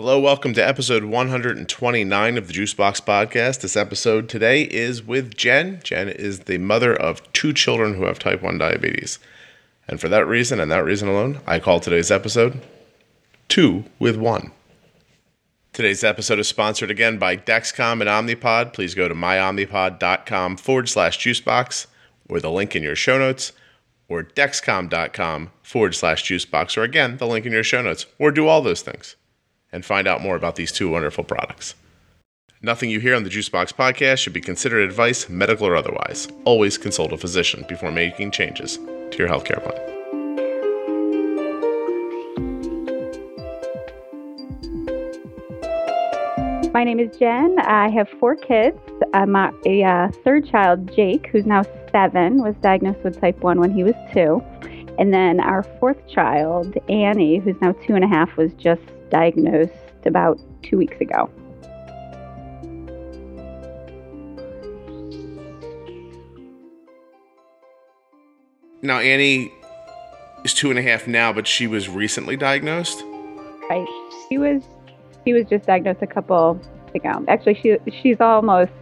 Hello, welcome to episode 129 of the Juicebox Podcast. This episode today is with Jen. Jen is the mother of two children who have type 1 diabetes. And for that reason and that reason alone, I call today's episode Two with One. Today's episode is sponsored again by Dexcom and Omnipod. Please go to myomnipod.com forward slash juicebox or the link in your show notes or dexcom.com forward slash juicebox or again, the link in your show notes or do all those things and find out more about these two wonderful products. Nothing you hear on the Juicebox podcast should be considered advice, medical or otherwise. Always consult a physician before making changes to your healthcare plan. My name is Jen. I have four kids. Uh, my a, uh, third child, Jake, who's now seven, was diagnosed with type 1 when he was two. And then our fourth child, Annie, who's now two and a half, was just diagnosed about two weeks ago. Now, Annie is two and a half now, but she was recently diagnosed. Right. She was she was just diagnosed a couple ago. Actually, she she's almost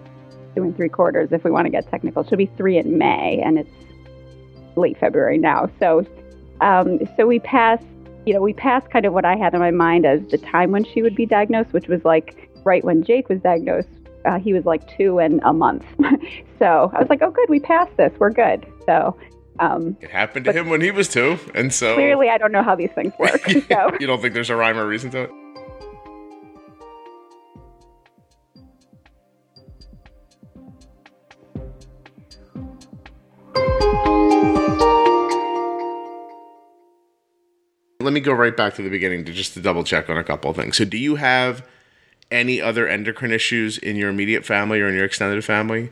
doing three quarters if we want to get technical. She'll be three in May, and it's late February now. So, um, so we passed you know, we passed kind of what I had in my mind as the time when she would be diagnosed, which was like right when Jake was diagnosed. Uh, he was like two and a month. so I was like, oh, good, we passed this. We're good. So um, it happened to him when he was two. And so clearly, I don't know how these things work. So. you don't think there's a rhyme or reason to it? Let me go right back to the beginning to just to double check on a couple of things. So, do you have any other endocrine issues in your immediate family or in your extended family?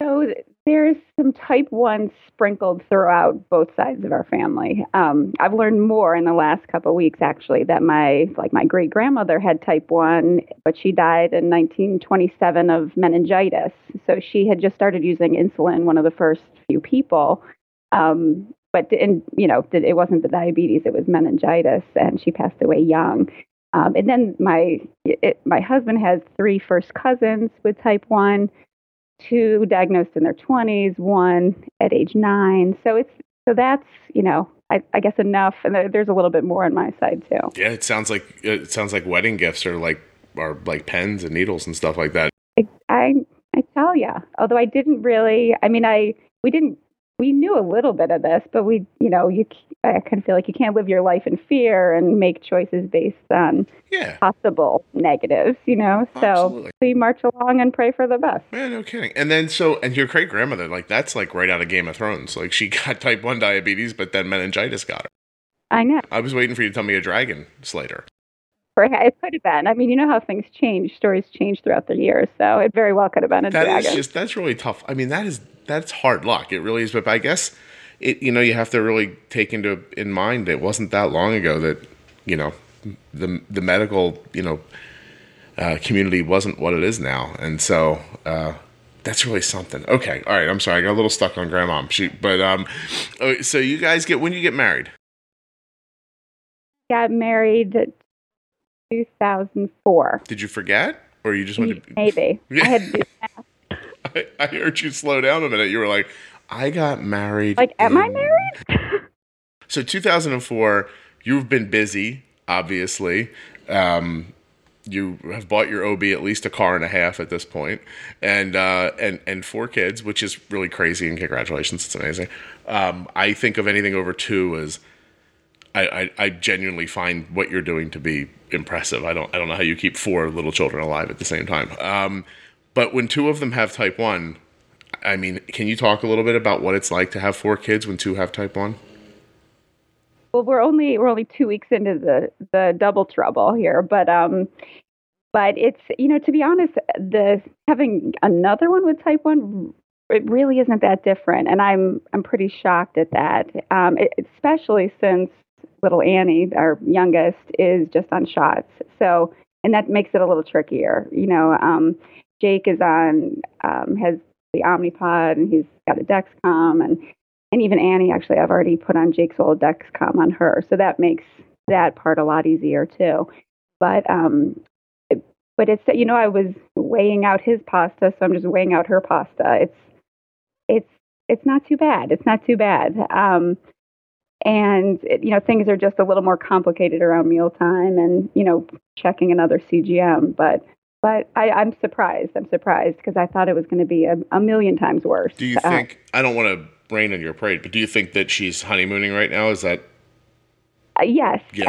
So, there's some type 1 sprinkled throughout both sides of our family. Um, I've learned more in the last couple of weeks, actually, that my like my great grandmother had type 1, but she died in 1927 of meningitis. So she had just started using insulin, one of the first few people. Um, but and you know it wasn't the diabetes it was meningitis and she passed away young. Um, and then my it, my husband has three first cousins with type 1 two diagnosed in their 20s one at age 9 so it's so that's you know I, I guess enough and there's a little bit more on my side too. Yeah it sounds like it sounds like wedding gifts are like are like pens and needles and stuff like that. I I, I tell you although I didn't really I mean I we didn't we knew a little bit of this, but we, you know, you I kind of feel like you can't live your life in fear and make choices based on yeah. possible negatives, you know. So we march along and pray for the best. Yeah, no kidding. And then so and your great grandmother, like that's like right out of Game of Thrones. Like she got type one diabetes, but then meningitis got her. I know. I was waiting for you to tell me a dragon Slater. It could have been. I mean, you know how things change. Stories change throughout the years, so it very well could have been a that dragon. Is just that's really tough. I mean, that is that's hard luck. It really is. But I guess it you know you have to really take into in mind it wasn't that long ago that you know the the medical you know uh, community wasn't what it is now, and so. Uh, that's really something. Okay, all right. I'm sorry, I got a little stuck on grandma. She, but um, oh, so you guys get when you get married? Got married 2004. Did you forget, or you just wanted to? Maybe. I had I, I heard you slow down a minute. You were like, I got married. Like, am I married? so 2004, you've been busy, obviously. Um, you have bought your OB at least a car and a half at this point, and uh, and and four kids, which is really crazy. And congratulations, it's amazing. Um, I think of anything over two as I, I, I, genuinely find what you're doing to be impressive. I don't I don't know how you keep four little children alive at the same time. Um, but when two of them have type 1, I mean, can you talk a little bit about what it's like to have four kids when two have type 1? Well, we're only we're only 2 weeks into the the double trouble here, but um but it's you know to be honest, the having another one with type 1 it really isn't that different and I'm I'm pretty shocked at that. Um, it, especially since little Annie, our youngest, is just on shots. So and that makes it a little trickier. You know, um, Jake is on um, has the Omnipod and he's got a Dexcom and and even Annie actually I've already put on Jake's old Dexcom on her, so that makes that part a lot easier too. but um, it, but it's you know I was weighing out his pasta, so I'm just weighing out her pasta. It's it's it's not too bad. It's not too bad. Um, and it, you know things are just a little more complicated around mealtime and you know checking another CGM, but but I, am surprised. I'm surprised because I thought it was going to be a, a, million times worse. Do you uh, think? I don't want to rain on your parade, but do you think that she's honeymooning right now? Is that? Uh, yes, yeah.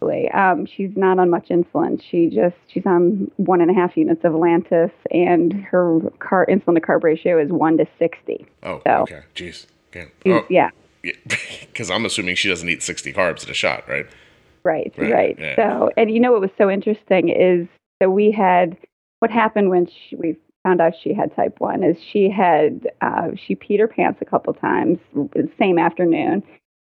absolutely. Um, she's not on much insulin. She just she's on one and a half units of Lantus, and her car insulin to carb ratio is one to sixty. Oh, so, okay. Jeez. Okay. Oh, yeah. Because I'm assuming she doesn't eat sixty carbs at a shot, right? Right, right. right. Yeah. So, and you know what was so interesting is so we had what happened when she, we found out she had type one is she had uh, she peed her pants a couple times the same afternoon,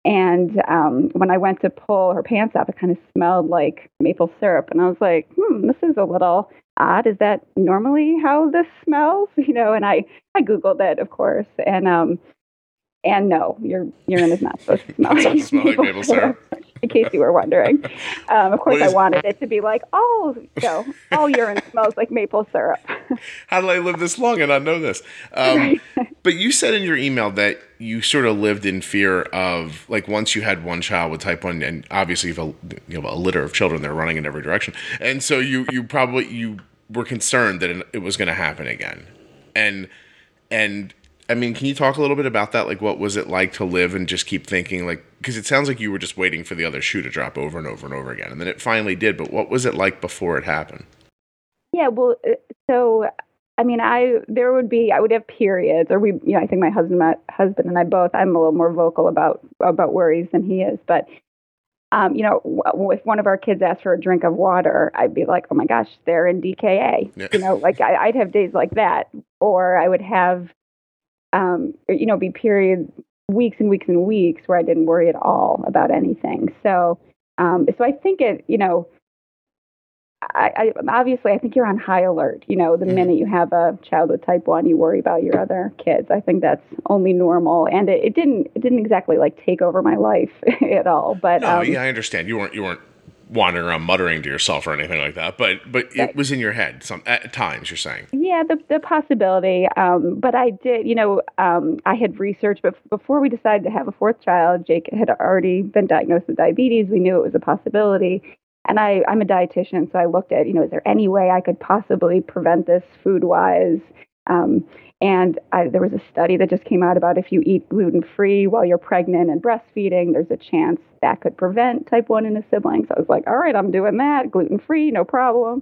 and um, when I went to pull her pants up, it kind of smelled like maple syrup, and I was like, hmm, this is a little odd. Is that normally how this smells? You know, and I I googled it, of course, and um, and no, your urine is not supposed to smell, like, smell like maple syrup. In case you were wondering. Um, of course, I wanted it to be like, oh, you know, all urine smells like maple syrup. How did I live this long and I know this? Um, right. but you said in your email that you sort of lived in fear of, like, once you had one child with type 1, and obviously you have a, you know, a litter of children, they're running in every direction. And so you, you probably, you were concerned that it was going to happen again. And, and I mean, can you talk a little bit about that? Like, what was it like to live and just keep thinking, like, because it sounds like you were just waiting for the other shoe to drop over and over and over again, and then it finally did. But what was it like before it happened? Yeah, well, uh, so I mean, I there would be I would have periods, or we, you know, I think my husband, my husband and I both. I'm a little more vocal about about worries than he is, but um, you know, if one of our kids asked for a drink of water, I'd be like, oh my gosh, they're in DKA. Yeah. You know, like I, would have days like that, or I would have um, you know, be periods, weeks and weeks and weeks where I didn't worry at all about anything. So, um, so I think it, you know, I, I, obviously I think you're on high alert. You know, the minute you have a child with type one, you worry about your other kids. I think that's only normal, and it, it didn't it didn't exactly like take over my life at all. But no, um, yeah, I understand. You weren't you weren't wandering around muttering to yourself or anything like that, but but it was in your head some at times. You're saying, yeah, the the possibility. Um, but I did, you know, um, I had researched, but before we decided to have a fourth child, Jake had already been diagnosed with diabetes. We knew it was a possibility, and I I'm a dietitian, so I looked at, you know, is there any way I could possibly prevent this food wise? Um, and I, there was a study that just came out about if you eat gluten free while you're pregnant and breastfeeding, there's a chance that could prevent type 1 in a sibling. So I was like, all right, I'm doing that, gluten free, no problem.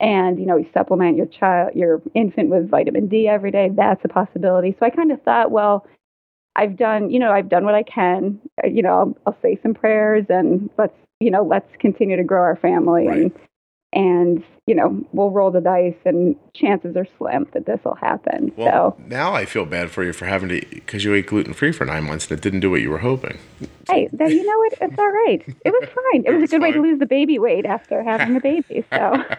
And you know, you supplement your child, your infant with vitamin D every day. That's a possibility. So I kind of thought, well, I've done, you know, I've done what I can. You know, I'll, I'll say some prayers and let's, you know, let's continue to grow our family right. and and you know we'll roll the dice and chances are slim that this will happen. Well, so now i feel bad for you for having to because you ate gluten-free for nine months and it didn't do what you were hoping. Hey then you know what? It's all right. It was fine. It, was, was, a good fine. way to lose the baby weight after having the baby so.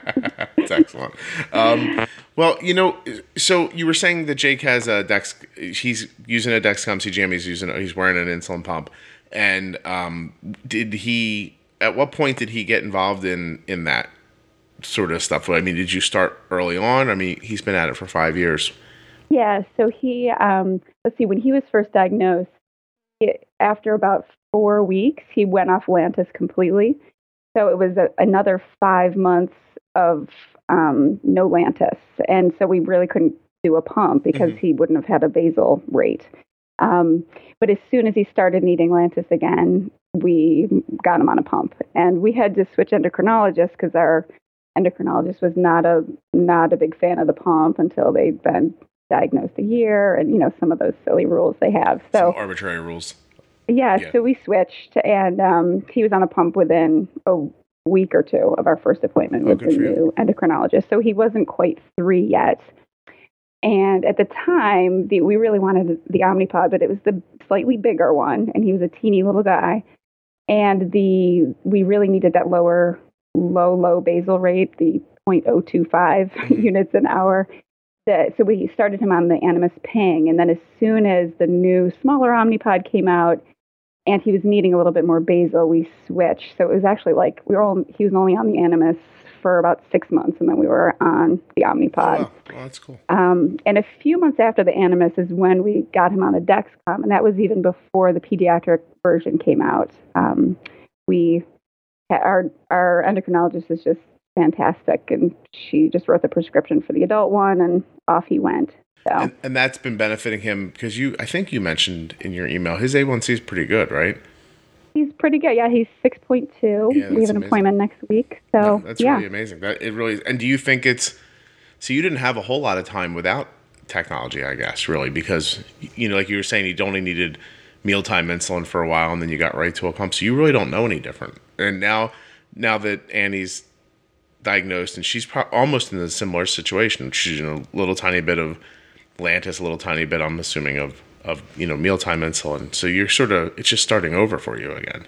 It's excellent. Um, well you know so you were saying that jake has a dex he's using a dexcom cgm he's using he's wearing an insulin pump. And um, did he at what point did he get involved in in that sort of stuff? I mean, did you start early on? I mean, he's been at it for five years. Yeah. So he, um, let's see, when he was first diagnosed, it, after about four weeks, he went off Lantus completely. So it was a, another five months of um, no Lantus. And so we really couldn't do a pump because mm-hmm. he wouldn't have had a basal rate. Um, but as soon as he started needing Lantus again, we got him on a pump. And we had to switch endocrinologists because our endocrinologist was not a not a big fan of the pump until they'd been diagnosed a year and you know some of those silly rules they have. So some arbitrary rules. Yeah, yeah, so we switched and um, he was on a pump within a week or two of our first appointment oh, with the new endocrinologist. So he wasn't quite three yet. And at the time the, we really wanted the omnipod but it was the slightly bigger one and he was a teeny little guy. And the we really needed that lower low, low basal rate, the 0.025 mm-hmm. units an hour. so we started him on the Animus Ping, and then as soon as the new smaller Omnipod came out, and he was needing a little bit more basal, we switched. So it was actually like we were all, he was only on the Animus for about six months, and then we were on the Omnipod. Oh, wow. That's cool. Um, and a few months after the Animus is when we got him on the Dexcom, and that was even before the pediatric version came out. Um, we our our endocrinologist is just fantastic, and she just wrote the prescription for the adult one, and off he went. So. And, and that's been benefiting him because you, I think you mentioned in your email, his A1C is pretty good, right? He's pretty good. Yeah, he's six point two. Yeah, we have an amazing. appointment next week. So that's yeah, really amazing. That it really. And do you think it's? So you didn't have a whole lot of time without technology, I guess, really, because you know, like you were saying, you only needed mealtime insulin for a while, and then you got right to a pump. So you really don't know any different. And now, now that Annie's diagnosed, and she's pro- almost in a similar situation. She's in a little tiny bit of Lantus, a little tiny bit, I'm assuming, of of you know mealtime insulin. So you're sort of it's just starting over for you again.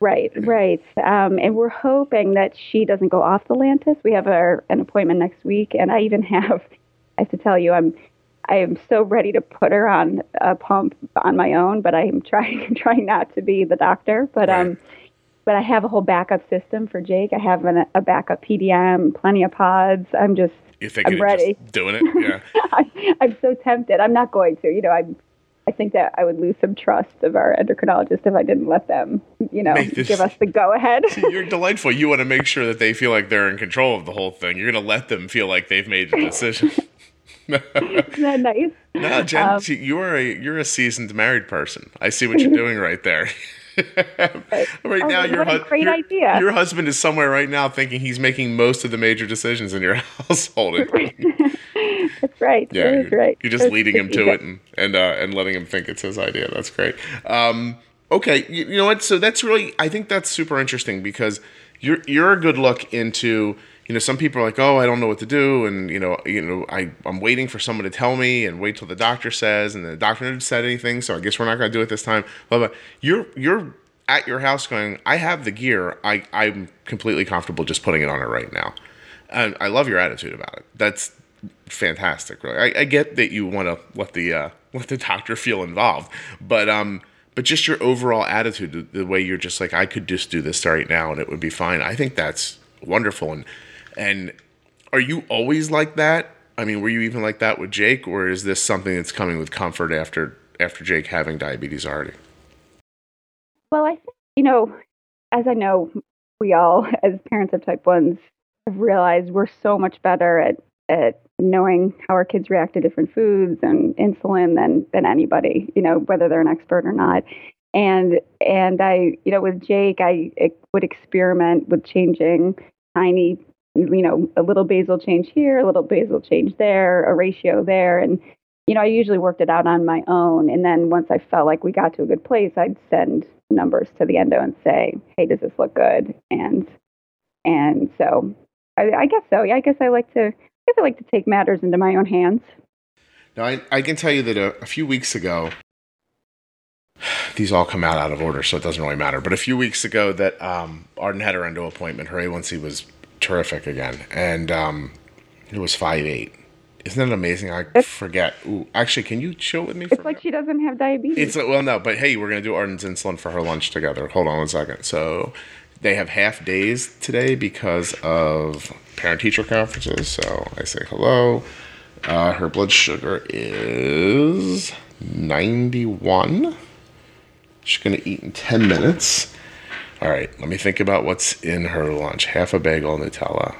right, right. Um, and we're hoping that she doesn't go off the Lantus. We have our an appointment next week, and I even have. I have to tell you, I'm. I am so ready to put her on a pump on my own, but I am trying trying not to be the doctor. But Right. um, but I have a whole backup system for Jake. I have an, a backup PDM, plenty of pods. I'm just You're thinking I'm ready. just doing it, yeah. I, I'm so tempted. I'm not going to. You know, I'm. I think that I would lose some trust of our endocrinologist if I didn't let them, you know, this- give us the go ahead. You're delightful. You want to make sure that they feel like they're in control of the whole thing. You're going to let them feel like they've made the decision. Isn't that nice? no, Jen, Um, you're a you're a seasoned married person. I see what you're doing right there. right Oh, now, your, hu- great your, idea. your husband is somewhere right now thinking he's making most of the major decisions in your household. That's right. Yeah, That's you're, right. you're just That's leading him to strategic. it and and uh, and letting him think it's his idea. That's great. Um, okay, you, you know what? So that's really I think that's super interesting because you're you're a good look into you know some people are like oh I don't know what to do and you know you know I I'm waiting for someone to tell me and wait till the doctor says and the doctor hasn't said anything so I guess we're not going to do it this time. Blah. You're you're at your house going I have the gear I I'm completely comfortable just putting it on her right now. And I love your attitude about it. That's fantastic. Really, I, I get that you want to let the uh, let the doctor feel involved, but um, but just your overall attitude, the way you're just like, I could just do this right now and it would be fine. I think that's wonderful. And and are you always like that? I mean, were you even like that with Jake, or is this something that's coming with comfort after after Jake having diabetes already? Well, I think, you know, as I know, we all, as parents of type 1s, have realized we're so much better at, at knowing how our kids react to different foods and insulin than, than anybody, you know, whether they're an expert or not. And, and I, you know, with Jake, I, I would experiment with changing tiny, you know, a little basal change here, a little basal change there, a ratio there. And, you know, I usually worked it out on my own. And then once I felt like we got to a good place, I'd send numbers to the endo and say, "Hey, does this look good?" And and so I, I guess so. Yeah, I guess I like to. I guess I like to take matters into my own hands. Now, I, I can tell you that a, a few weeks ago, these all come out out of order, so it doesn't really matter. But a few weeks ago, that um, Arden had her endo appointment. Her A1C was terrific again, and um, it was five eight. Isn't that amazing? I It's- forget. Ooh, actually, can you chill with me? For It's like she doesn't have diabetes. It's like, well, no, but hey, we're gonna do Arden's insulin for her lunch together. Hold on one second. So they have half days today because of parent teacher conferences. So I say hello. Uh, her blood sugar is ninety one. She's gonna eat in ten minutes. All right, let me think about what's in her lunch. Half a bagel, Nutella,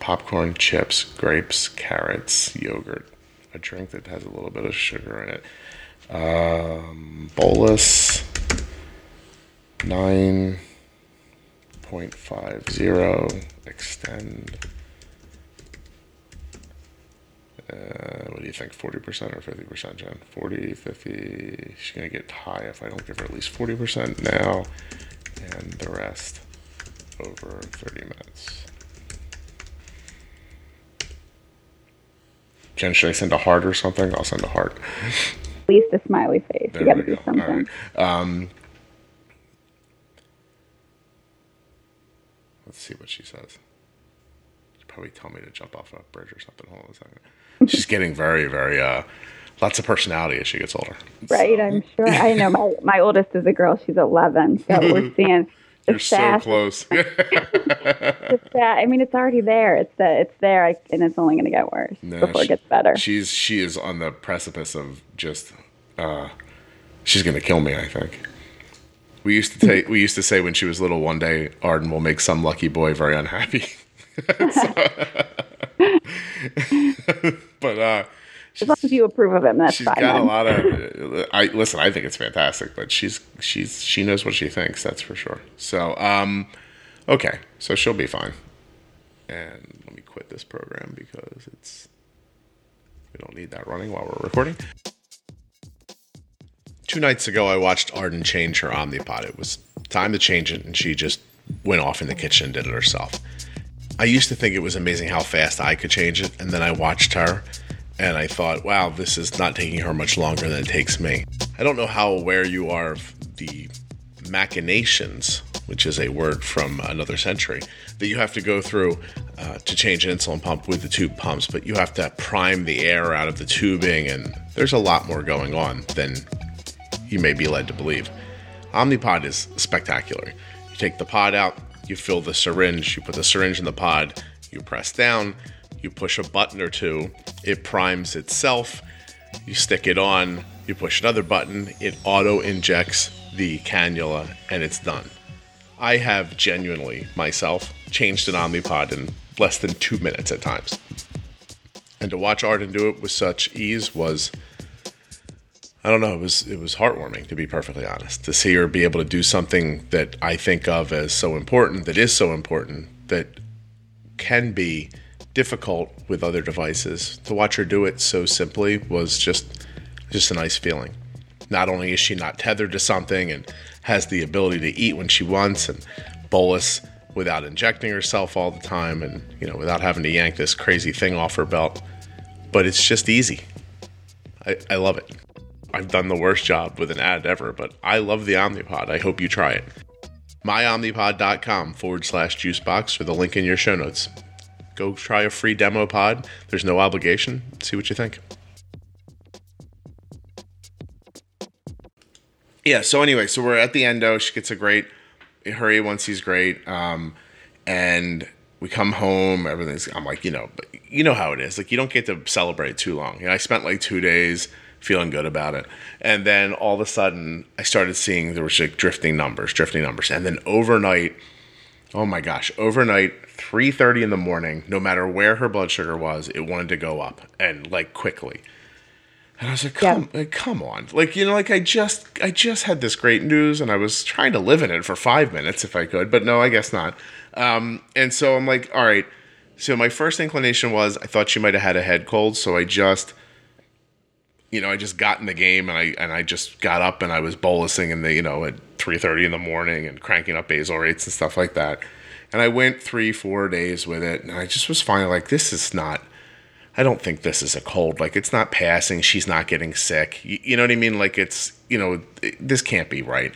popcorn, chips, grapes, carrots, yogurt, a drink that has a little bit of sugar in it. Um, bolus nine point five zero. Extend. Uh, what do you think? 40% or 50%, Jen? 40, 50. She's going to get high if I don't give her at least 40% now. And the rest over 30 minutes. Jen, should I send a heart or something? I'll send a heart. At least a smiley face. There you got to we do go. something. Right. Um, let's see what she says. She'll probably tell me to jump off a bridge or something. Hold on a second. She's getting very, very, uh, lots of personality as she gets older. Right, I'm sure. I know my, my oldest is a girl. She's 11. So we're seeing the You're so close. the sa- I mean, it's already there. It's the, it's there, and it's only going to get worse No, before she- it gets better. She's she is on the precipice of just uh she's gonna kill me, I think. We used to take we used to say when she was little one day, Arden will make some lucky boy very unhappy. but uh as long as you approve of him, that's she's fine. got a lot of I listen, I think it's fantastic, but she's she's she knows what she thinks, that's for sure. So um okay, so she'll be fine. And let me quit this program because it's we don't need that running while we're recording. Two nights ago, I watched Arden change her Omnipod. It was time to change it, and she just went off in the kitchen and did it herself. I used to think it was amazing how fast I could change it, and then I watched her and I thought, wow, this is not taking her much longer than it takes me. I don't know how aware you are of the machinations, which is a word from another century, that you have to go through uh, to change an insulin pump with the tube pumps, but you have to prime the air out of the tubing, and there's a lot more going on than you may be led to believe. Omnipod is spectacular. You take the pod out, you fill the syringe, you put the syringe in the pod, you press down, you push a button or two, it primes itself, you stick it on, you push another button, it auto injects the cannula, and it's done. I have genuinely myself changed an Omnipod in less than two minutes at times. And to watch Arden do it with such ease was I don't know. It was it was heartwarming to be perfectly honest to see her be able to do something that I think of as so important, that is so important, that can be difficult with other devices. To watch her do it so simply was just just a nice feeling. Not only is she not tethered to something and has the ability to eat when she wants and bolus without injecting herself all the time and you know without having to yank this crazy thing off her belt, but it's just easy. I, I love it. I've done the worst job with an ad ever, but I love the Omnipod. I hope you try it. MyOmnipod.com forward slash juicebox or the link in your show notes. Go try a free demo pod. There's no obligation. See what you think. Yeah, so anyway, so we're at the endo. She gets a great, her A1C's great. Um, and we come home, everything's, I'm like, you know, but you know how it is. Like, you don't get to celebrate too long. You know, I spent like two days feeling good about it. And then all of a sudden, I started seeing there was like drifting numbers, drifting numbers. And then overnight, oh my gosh, overnight, 3.30 in the morning, no matter where her blood sugar was, it wanted to go up and like quickly. And I was like, come, like, come on. Like, you know, like I just, I just had this great news and I was trying to live in it for five minutes if I could, but no, I guess not. Um, and so I'm like, all right. So my first inclination was I thought she might have had a head cold. So I just, you know, I just got in the game and I, and I just got up and I was bolusing in the, you know, at 3.30 in the morning and cranking up basal rates and stuff like that. And I went three, four days with it. And I just was finally like, this is not, I don't think this is a cold. Like it's not passing. She's not getting sick. You, you know what I mean? Like it's you know this can't be right.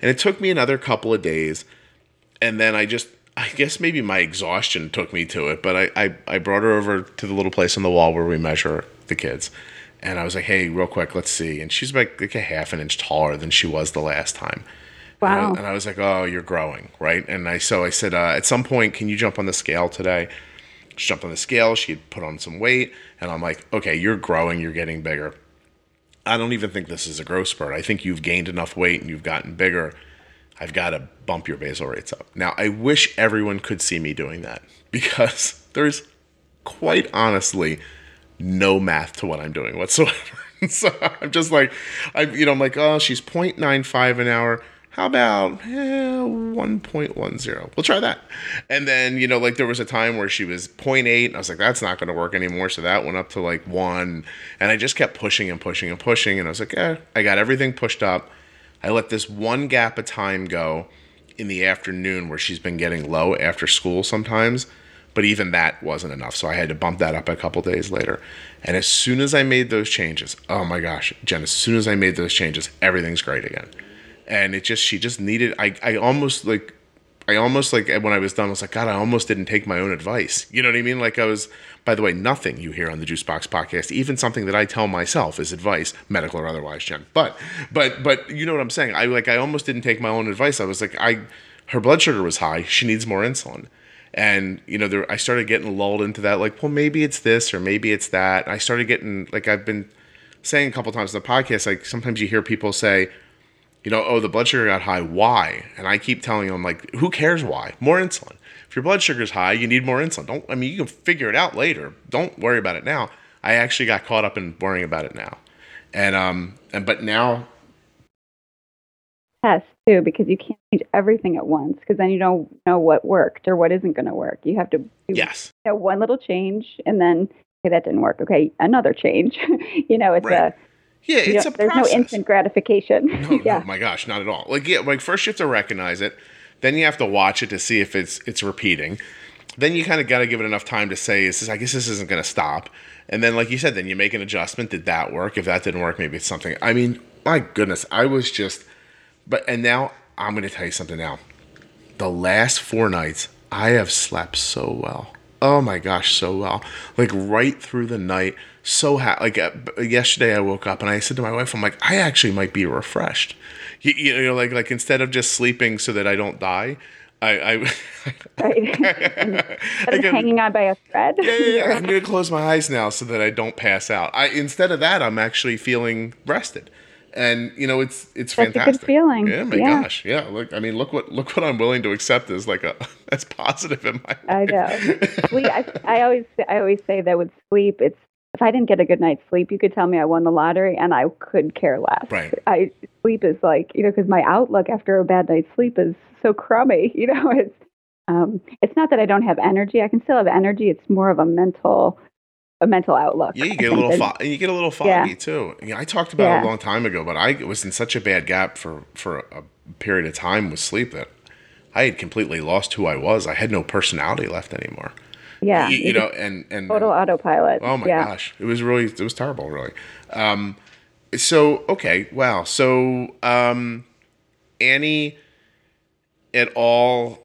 And it took me another couple of days, and then I just I guess maybe my exhaustion took me to it. But I I, I brought her over to the little place on the wall where we measure the kids, and I was like, hey, real quick, let's see. And she's like a half an inch taller than she was the last time. And I- Wow. And I was like, oh, you're growing, right? And I so I said, uh, at some point, can you jump on the scale today? She jumped on the scale. She had put on some weight, and I'm like, okay, you're growing. You're getting bigger. I don't even think this is a growth spurt. I think you've gained enough weight and you've gotten bigger. I've got to bump your basal rates up. Now, I wish everyone could see me doing that because there's quite honestly no math to what I'm doing whatsoever. so I'm just like, I'm, you know, I'm like, oh, she's 0.95 an hour. How about eh, 1.10? We'll try that. And then, you know, like there was a time where she was 0.8. And I was like, that's not going to work anymore. So that went up to like one. And I just kept pushing and pushing and pushing. And I was like, eh, I got everything pushed up. I let this one gap of time go in the afternoon where she's been getting low after school sometimes. But even that wasn't enough. So I had to bump that up a couple days later. And as soon as I made those changes, oh my gosh, Jen, as soon as I made those changes, everything's great again. And it just, she just needed, I, I almost like I almost like when I was done, I was like, God, I almost didn't take my own advice. You know what I mean? Like I was. By the way, nothing you hear on the Juicebox podcast, even something that I tell myself, is advice, medical or otherwise, Jen. But, but, but you know what I'm saying? I like I almost didn't take my own advice. I was like, I, her blood sugar was high. She needs more insulin. And you know, there, I started getting lulled into that. Like, well, maybe it's this or maybe it's that. I started getting like I've been saying a couple times in the podcast. Like sometimes you hear people say, you know, oh, the blood sugar got high. Why? And I keep telling them, like, who cares why? More insulin. If your blood sugar's high, you need more insulin. Don't, I mean, you can figure it out later. Don't worry about it now. I actually got caught up in worrying about it now. And, um, and, but now. Test too, because you can't change everything at once, because then you don't know what worked or what isn't going to work. You have to do yes. You know, one little change and then, okay, that didn't work. Okay, another change. you know, it's right. a, yeah, it's a There's process. no instant gratification. No, yeah. no, my gosh, not at all. Like, yeah, like first you have to recognize it, then you have to watch it to see if it's it's repeating. Then you kind of got to give it enough time to say, "Is this? I guess this isn't going to stop." And then, like you said, then you make an adjustment. Did that work? If that didn't work, maybe it's something. I mean, my goodness, I was just. But and now I'm going to tell you something. Now, the last four nights, I have slept so well. Oh my gosh, so well. Like right through the night so happy. Like uh, yesterday, I woke up and I said to my wife, "I'm like, I actually might be refreshed." You, you know, like like instead of just sleeping so that I don't die, I, I right. hanging on by a thread. Yeah, yeah, yeah. I'm gonna close my eyes now so that I don't pass out. I instead of that, I'm actually feeling rested, and you know, it's it's That's fantastic. a good feeling. Yeah, my yeah. gosh, yeah. Look, I mean, look what look what I'm willing to accept as like a as positive in my. Life. I know. Sleep. I, I always I always say that with sleep, it's if I didn't get a good night's sleep, you could tell me I won the lottery and I could care less. Right. I sleep is like, you know, because my outlook after a bad night's sleep is so crummy. You know, it's um, it's not that I don't have energy. I can still have energy. It's more of a mental a mental outlook. Yeah, you get a little fo- you get a little foggy yeah. too. Yeah, I talked about yeah. it a long time ago, but I was in such a bad gap for for a period of time with sleep that I had completely lost who I was. I had no personality left anymore. Yeah, you, you know, and and total autopilot. Oh my yeah. gosh, it was really it was terrible, really. Um, so okay, wow. So um, Annie, at all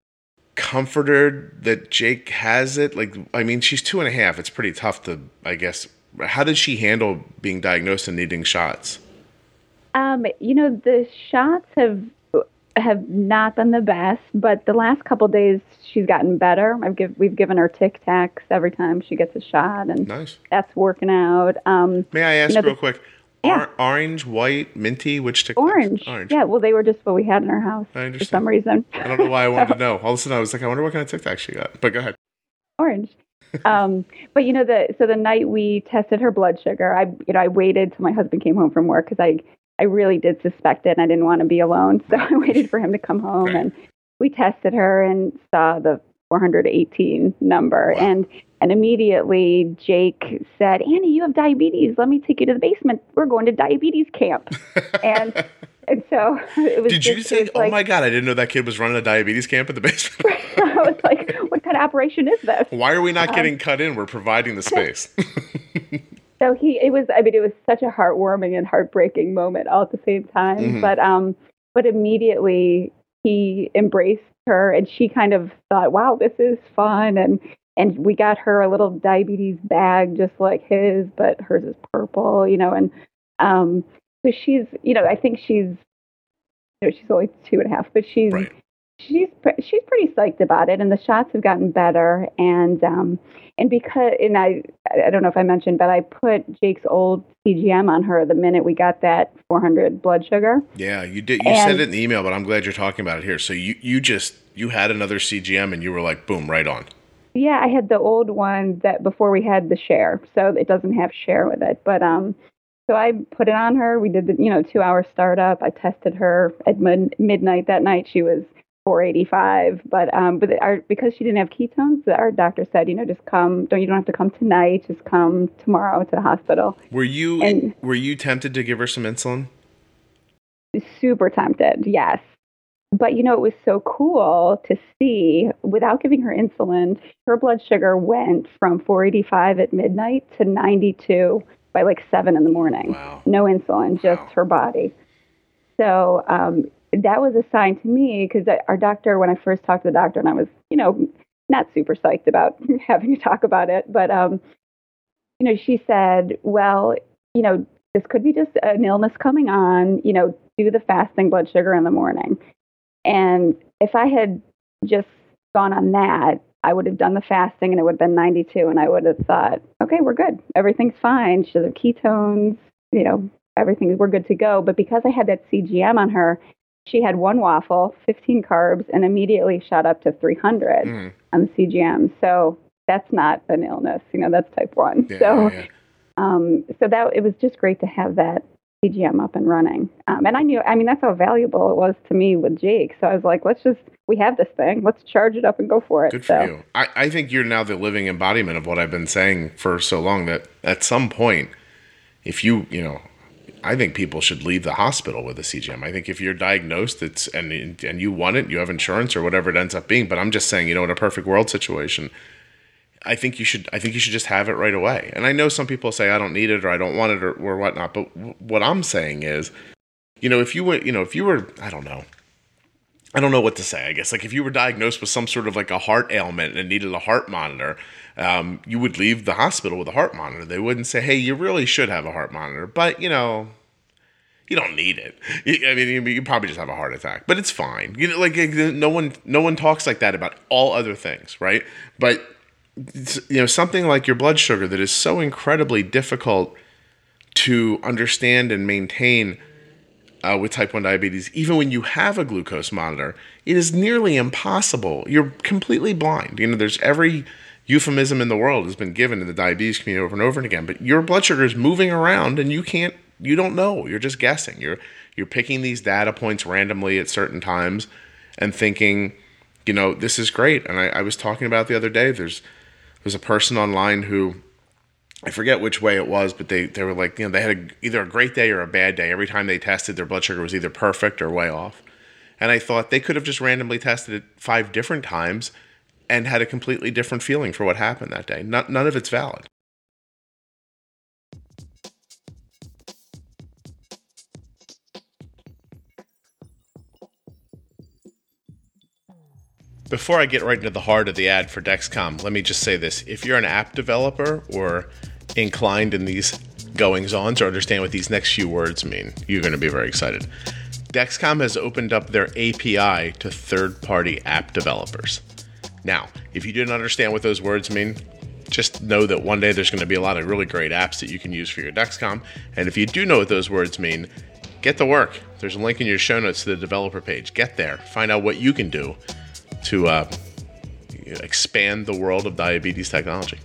comforted that Jake has it? Like, I mean, she's two and a half. It's pretty tough to, I guess. How did she handle being diagnosed and needing shots? Um, you know, the shots have have not been the best, but the last couple days she's gotten better. I've give, we've given her Tic Tacs every time she gets a shot, and nice. that's working out. Um, May I ask you know, real the, quick? Yeah. Or, orange, white, minty, which Tic Orange. Orange. Yeah, well, they were just what we had in our house I understand. for some reason. I don't know why I wanted to know. All of a sudden, I was like, I wonder what kind of Tic Tac she got. But go ahead. Orange. um, but you know the so the night we tested her blood sugar, I you know I waited till my husband came home from work because I I really did suspect it and I didn't want to be alone, so I waited for him to come home Right. and we tested her and saw the 418 number Wow. and and immediately Jake said, "Annie, you have diabetes. Let me take you to the basement. We're going to diabetes camp." and and so it was Did you say, oh like, my God, I didn't know that kid was running a diabetes camp at the basement? I was like, "What kind of operation is this?" Why are we not Um, getting cut in? We're providing the space. So he, it was, I mean, it was such a heartwarming and heartbreaking moment all at the same time. Mhm. But, um, but immediately he embraced her, and she kind of thought, "Wow, this is fun." And and we got her a little diabetes bag, just like his, but hers is purple, you know. And um, so she's, you know, I think she's, you know, she's only two and a half, but she's right. She's pre- she's pretty psyched about it, and the shots have gotten better. And um, and because and I I don't know if I mentioned, but I put Jake's old CGM on her the minute we got that 400 blood sugar. Yeah, you did. You said And- it in the email, but I'm glad you're talking about it here. So you, you just you had another CGM and you were like, boom, right on. Yeah, I had the old one that before we had the share, so it doesn't have share with it. But um, so I put it on her. We did the you know two hour startup. I tested her at mid- midnight that night. She was 485, but um, but our, because she didn't have ketones, our doctor said, you know, just come. Don't you don't have to come tonight. Just come tomorrow to the hospital. Were you And- were you tempted to give her some insulin? super tempted, yes. But you know, it was so cool to see without giving her insulin, her blood sugar went from 485 at midnight to 92 by like seven in the morning. Wow. No insulin, just Wow. her body. So, um, that was a sign to me because our doctor, when I first talked to the doctor, and I was, you know, not super psyched about having to talk about it, but, um, you know, she said, well, you know, this could be just an illness coming on, you know, do the fasting blood sugar in the morning. And if I had just gone on that, I would have done the fasting and it would have been 92, and I would have thought, okay, we're good. Everything's fine. She's have ketones, you know, everything, we're good to go. But because I had that CGM on her, she had one waffle, 15 carbs, and immediately shot up to 300 mm. on the CGM. So that's not an illness, you know, that's type one. Yeah, so, yeah. Um, so that it was just great to have that CGM up and running. Um, and I knew, I mean, that's how valuable it was to me with Jake. So I was like, let's just, we have this thing, let's charge it up and go for it. Good for so. you. I, I think you're now the living embodiment of what I've been saying for so long that at some point, if you, you know, I think people should leave the hospital with a CGM. I think if you're diagnosed, it's and and you want it, you have insurance or whatever it ends up being. But I'm just saying, you know, in a perfect world situation, I think you should. I think you should just have it right away. And I know some people say I don't need it or I don't want it or, or whatnot. But w- what I'm saying is, you know, if you were, you know, if you were, I don't know. I don't know what to say. I guess like if you were diagnosed with some sort of like a heart ailment and needed a heart monitor, um, you would leave the hospital with a heart monitor. They wouldn't say, "Hey, you really should have a heart monitor," but you know, you don't need it. I mean, you probably just have a heart attack, but it's fine. You know, like no one, no one talks like that about all other things, right? But you know, something like your blood sugar that is so incredibly difficult to understand and maintain uh, with type 1 diabetes, even when you have a glucose monitor, it is nearly impossible. You're completely blind. You know, there's every euphemism in the world has been given to the diabetes community over and over and again, but your blood sugar is moving around and you can't, you don't know. You're just guessing. You're, you're picking these data points randomly at certain times and thinking, you know, this is great. And I, I was talking about the other day, there's, there's a person online who I forget which way it was, but they, they were like, you know, they had a, either a great day or a bad day. Every time they tested, their blood sugar was either perfect or way off. And I thought they could have just randomly tested it five different times and had a completely different feeling for what happened that day. Not, none of it's valid. Before I get right into the heart of the ad for Dexcom, let me just say this. If you're an app developer or inclined in these goings ons or understand what these next few words mean, you're going to be very excited. Dexcom has opened up their API to third party app developers. Now, if you didn't understand what those words mean, just know that one day there's going to be a lot of really great apps that you can use for your Dexcom. And if you do know what those words mean, get to work. There's a link in your show notes to the developer page. Get there, find out what you can do to uh, expand the world of diabetes technology.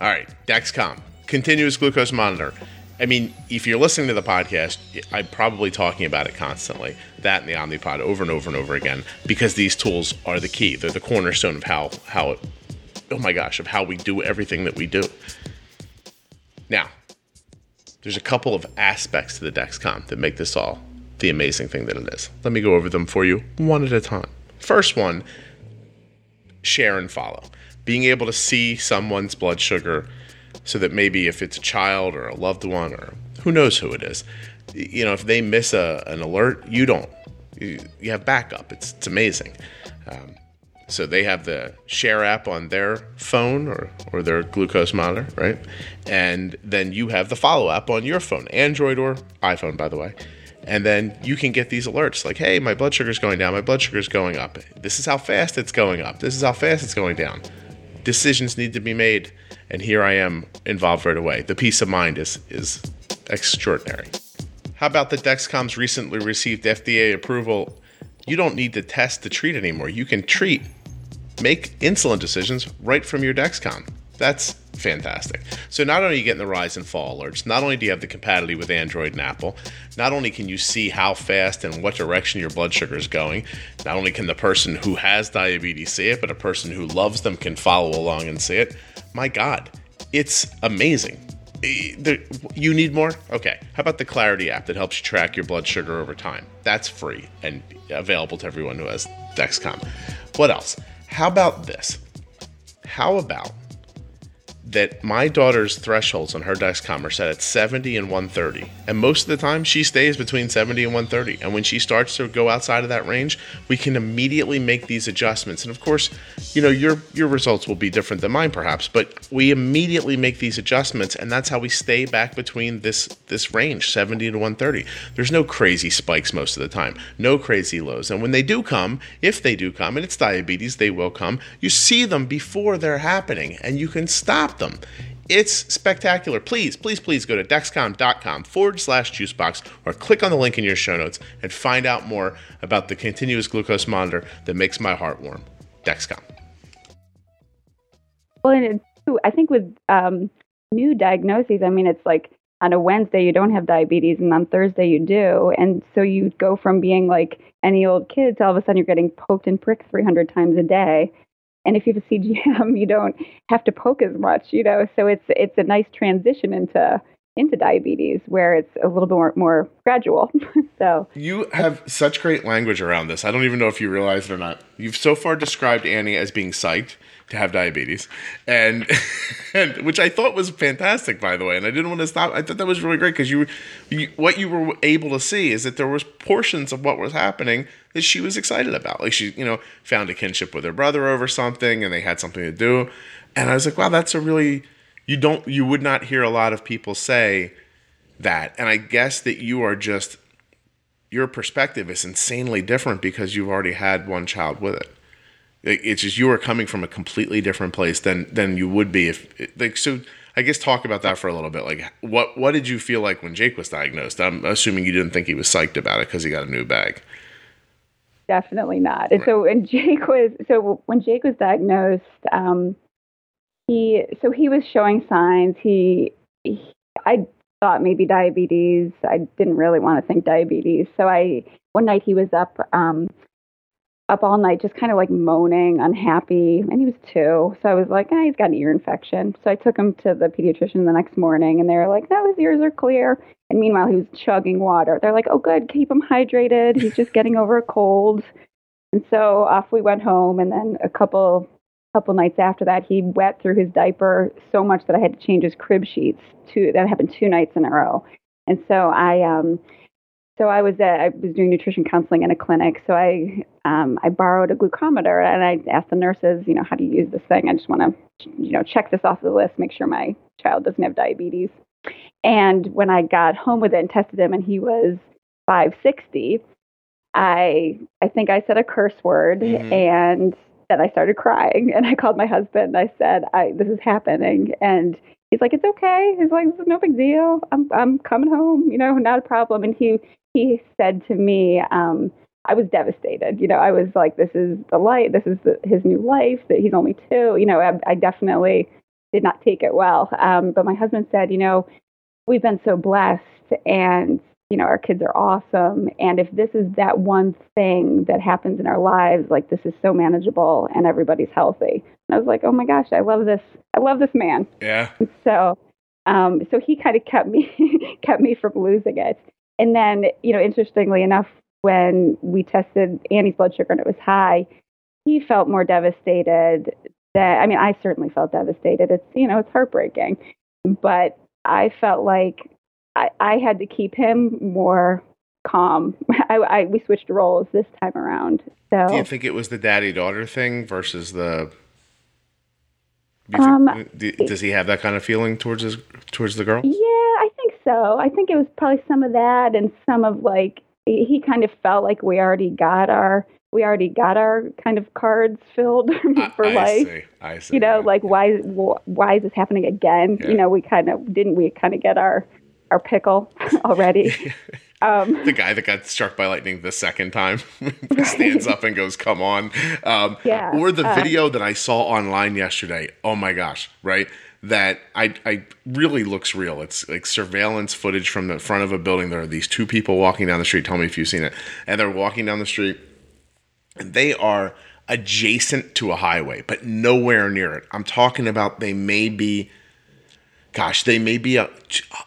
All right, Dexcom, continuous glucose monitor. I mean, if you're listening to the podcast, I'm probably talking about it constantly. That and the Omnipod over and over and over again, because these tools are the key. They're the cornerstone of how how it, oh my gosh, of how we do everything that we do. Now, there's a couple of aspects to the Dexcom that make this all the amazing thing that it is. Let me go over them for you one at a time. First one, share and follow. Being able to see someone's blood sugar so that maybe if it's a child or a loved one or who knows who it is, you know, if they miss a, an alert, you don't. You, you have backup. It's, it's amazing. Um, so they have the share app on their phone or, or their glucose monitor, right? And then you have the follow app on your phone, Android or iPhone, by the way and then you can get these alerts like hey my blood sugar is going down my blood sugar is going up this is how fast it's going up this is how fast it's going down decisions need to be made and here i am involved right away. The peace of mind is is extraordinary. How about the dexcom's recently received fda approval? You don't need to test to treat anymore. You can treat make insulin decisions right from your dexcom. That's fantastic. So not only are you getting the rise and fall alerts, not only do you have the compatibility with Android and Apple, not only can you see how fast and what direction your blood sugar is going, not only can the person who has diabetes see it, but a person who loves them can follow along and see it. My God, it's amazing. Eh, you need more? Okay. How about the Clarity app that helps you track your blood sugar over time? That's free and available to everyone who has Dexcom. What else? How about this? How about that my daughter's thresholds on her Dexcom are set at 70 and 130. And most of the time, she stays between 70 and 130. And when she starts to go outside of that range, we can immediately make these adjustments. And of course, you know, your your results will be different than mine perhaps, but we immediately make these adjustments and that's how we stay back between this this range, 70 to 130. There's no crazy spikes most of the time. No crazy lows. And when they do come, if they do come, and it's diabetes, they will come, you see them before they're happening and you can stop them. It's spectacular. Please, please, please go to dexcom.com forward slash juicebox or click on the link in your show notes and find out more about the continuous glucose monitor that makes my heart warm. Dexcom. Well, and I think with um, new diagnoses, I mean, it's like on a Wednesday you don't have diabetes, and on Thursday you do, and so you go from being like any old kid to all of a sudden you're getting poked and pricked 300 times a day. And if you have a CGM, you don't have to poke as much, you know. So it's it's a nice transition into into diabetes where it's a little bit more, more gradual. so you have such great language around this. I don't even know if you realize it or not. You've so far described Annie as being psyched to have diabetes, and, and which I thought was fantastic, by the way. And I didn't want to stop. I thought that was really great because you, you, what you were able to see is that there was portions of what was happening that she was excited about. Like she, you know, found a kinship with her brother over something, and they had something to do. And I was like, wow, that's a really you don't you would not hear a lot of people say that. And i guess that you are just your perspective is insanely different because you've already had one child with it. It's just you are coming from a completely different place than than you would be if like so i guess talk about that for a little bit. Like what what did you feel like when jake was diagnosed? I'm assuming you didn't think he was psyched about it because he got a new bag definitely not and so when jake was so when jake was diagnosed um he so he was showing signs. He, he I thought maybe diabetes. I didn't really want to think diabetes. So I one night he was up um up all night just kind of like moaning, unhappy, and he was two. So I was like, eh, he's got an ear infection. So I took him to the pediatrician the next morning, and they were like, no, his ears are clear. And meanwhile, he was chugging water. They're like, oh, good, keep him hydrated. He's just getting over a cold. And so off we went home, and then a couple couple nights after that, he wet through his diaper so much that I had to change his crib sheets. Two that happened two nights in a row, and so I um, so I was at, I was doing nutrition counseling in a clinic. So I um, I borrowed a glucometer and I asked the nurses, you know, how do you use this thing? I just want to, you know, check this off the list, make sure my child doesn't have diabetes. And when I got home with it and tested him, and he was 560, I I think I said a curse word mm-hmm. and and I started crying. And I called my husband. I said, I, "This is happening," and he's like, "It's okay." He's like, "This is no big deal. I'm I'm coming home. You know, not a problem." And he he said to me, um, I was devastated. You know, I was like, "This is the light. This is the, his new life. That he's only two. You know, I, I definitely did not take it well. Um, but my husband said, "You know, we've been so blessed, and you know, our kids are awesome. And if this is that one thing that happens in our lives, like this is so manageable and everybody's healthy. And I was like, oh my gosh, I love this. I love this man. Yeah. so, um, so he kind of kept me, kept me from losing it. And then, you know, interestingly enough, when we tested Annie's blood sugar and it was high, he felt more devastated. That I mean, I certainly felt devastated. It's you know, it's heartbreaking, but I felt like I, I had to keep him more calm. I, I we switched roles this time around. So do you think it was the daddy daughter thing versus the? Um, think, does he have that kind of feeling towards his towards the girl? Yeah, I think so. I think it was probably some of that and some of like he kind of felt like we already got our we already got our kind of cards filled for I, life. See, I see. You know, yeah. like why why is this happening again? Yeah. You know, we kind of didn't we kind of get our our pickle already. Um, the guy that got struck by lightning the second time stands up and goes, "Come on!" Um, yeah. Or the uh, video that I saw online yesterday. Oh my gosh! Right, that I I really looks real. It's like surveillance footage from the front of a building. There are these two people walking down the street. Tell me if you've seen it. And they're walking down the street, and they are adjacent to a highway, but nowhere near it. I'm talking about they may be gosh, they may be a,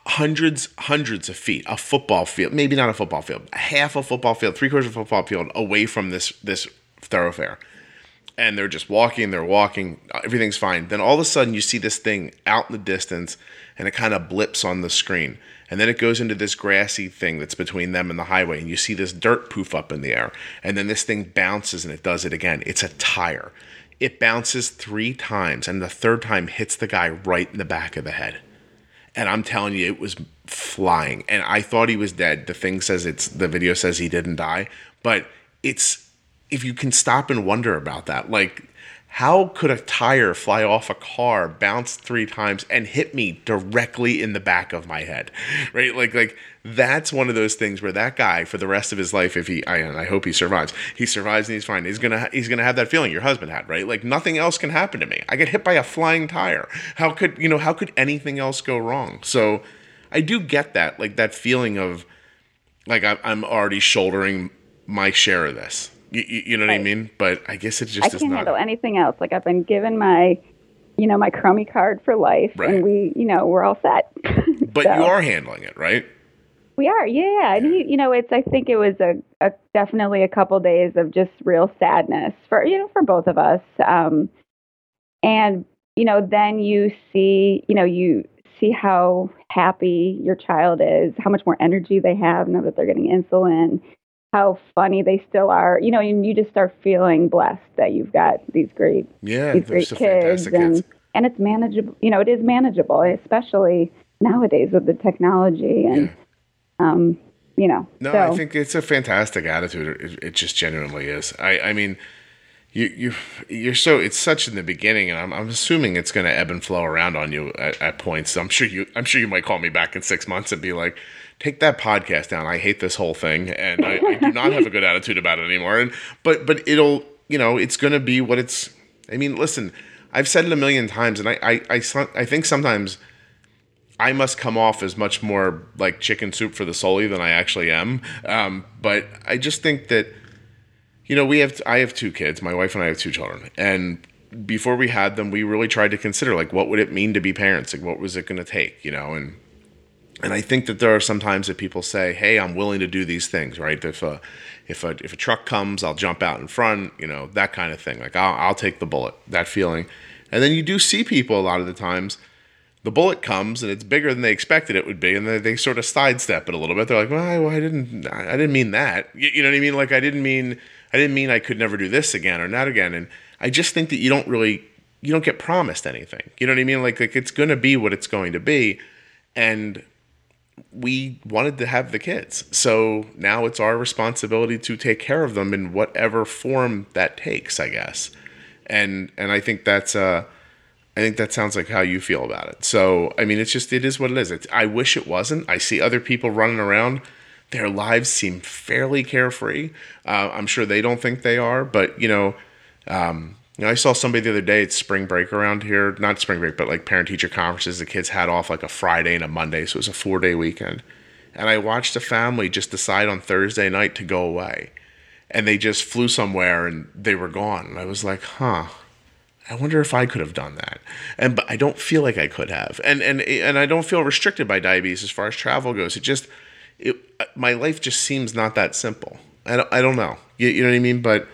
hundreds, hundreds of feet, a football field, maybe not a football field, half a football field, three quarters of a football field away from this this thoroughfare. and they're just walking, they're walking, uh, everything's fine. Then all of a sudden, you see this thing out in the distance, and it kind of blips on the screen. And then it goes into this grassy thing that's between them and the highway, and you see this dirt poof up in the air. And then this thing bounces and it does it again. It's a tire. It bounces three times, and the third time hits the guy right in the back of the head. And I'm telling you, it was flying. And I thought he was dead. The thing says it's the video says he didn't die, but it's if you can stop and wonder about that, like how could a tire fly off a car, bounce three times, and hit me directly in the back of my head? Right? Like, like that's one of those things where that guy, for the rest of his life, if he, I, and I hope he survives, he survives and he's fine. He's gonna, he's gonna have that feeling your husband had, right? Like nothing else can happen to me. I get hit by a flying tire. How could, you know, how could anything else go wrong? So, I do get that, like that feeling of, like I'm already shouldering my share of this you, you know what right. I mean? But I guess it just I can't handle anything else. Like I've been given my, you know, my crummy card for life, right. and we, you know, we're all set. but so. you are handling it, right? We are, yeah. And he, you know, it's. I think it was a, a definitely a couple days of just real sadness for you know for both of us. Um, and you know, then you see, you know, you see how happy your child is, how much more energy they have now that they're getting insulin how funny they still are. You know, and you just start feeling blessed that you've got these great, yeah, these great kids, and kids. and it's manageable. You know, it is manageable, especially nowadays with the technology and, yeah. Um, you know. No, so. I think it's a fantastic attitude. It, it just genuinely is. I, I mean. You, you you're so it's such in the beginning and I'm, I'm assuming it's going to ebb and flow around on you at, at points I'm sure you I'm sure you might call me back in six months and be like take that podcast down. I hate this whole thing, and I, I do not have a good attitude about it anymore. And but but it'll you know it's going to be what it's. I mean, listen, I've said it a million times, and I I I, I think sometimes. I must come off as much more like chicken soup for the soul than I actually am. Um, but I just think that, you know, we have I have two kids. My wife and I have two children, and before we had them, we really tried to consider like what would it mean to be parents? Like what was it going to take? You know, and and I think that there are some times that people say, "Hey, I'm willing to do these things." Right? If a if a if a truck comes, I'll jump out in front. You know that kind of thing. Like I'll I'll take the bullet. That feeling. And then you do see people a lot of the times. The bullet comes and it's bigger than they expected it would be, and they, they sort of sidestep it a little bit. They're like, "Well, I, well, I didn't, I didn't mean that." You, you know what I mean? Like I didn't mean, I didn't mean I could never do this again or not again. And I just think that you don't really, you don't get promised anything. You know what I mean? Like like it's going to be what it's going to be, and we wanted to have the kids. So now it's our responsibility to take care of them in whatever form that takes, I guess. And and I think that's uh I think that sounds like how you feel about it. So, I mean, it's just it is what it is. It's, I wish it wasn't. I see other people running around their lives seem fairly carefree. Uh, I'm sure they don't think they are, but you know, um, you know, I saw somebody the other day. It's spring break around here, not spring break, but like parent teacher conferences. The kids had off like a Friday and a Monday, so it was a four day weekend. And I watched a family just decide on Thursday night to go away, and they just flew somewhere and they were gone. And I was like, huh. I wonder if I could have done that, and but I don't feel like I could have, and and and I don't feel restricted by diabetes as far as travel goes. It just, it my life just seems not that simple. I don't, I don't know, you, you know what I mean, but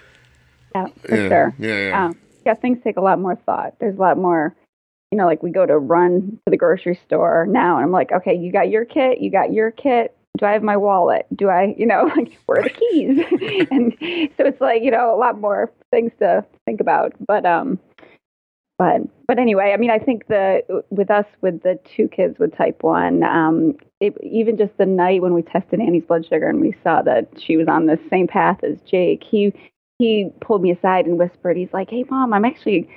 yeah, for yeah. sure. Yeah, yeah. Um, yeah, things take a lot more thought. There's a lot more, you know, like we go to run to the grocery store now, and I'm like, okay, you got your kit, you got your kit. Do I have my wallet? Do I, you know, like where are the keys? and so it's like, you know, a lot more things to think about. But um, but but anyway, I mean, I think the with us with the two kids with type one, um, it, even just the night when we tested Annie's blood sugar and we saw that she was on the same path as Jake, he he pulled me aside and whispered, he's like, "Hey, mom, I'm actually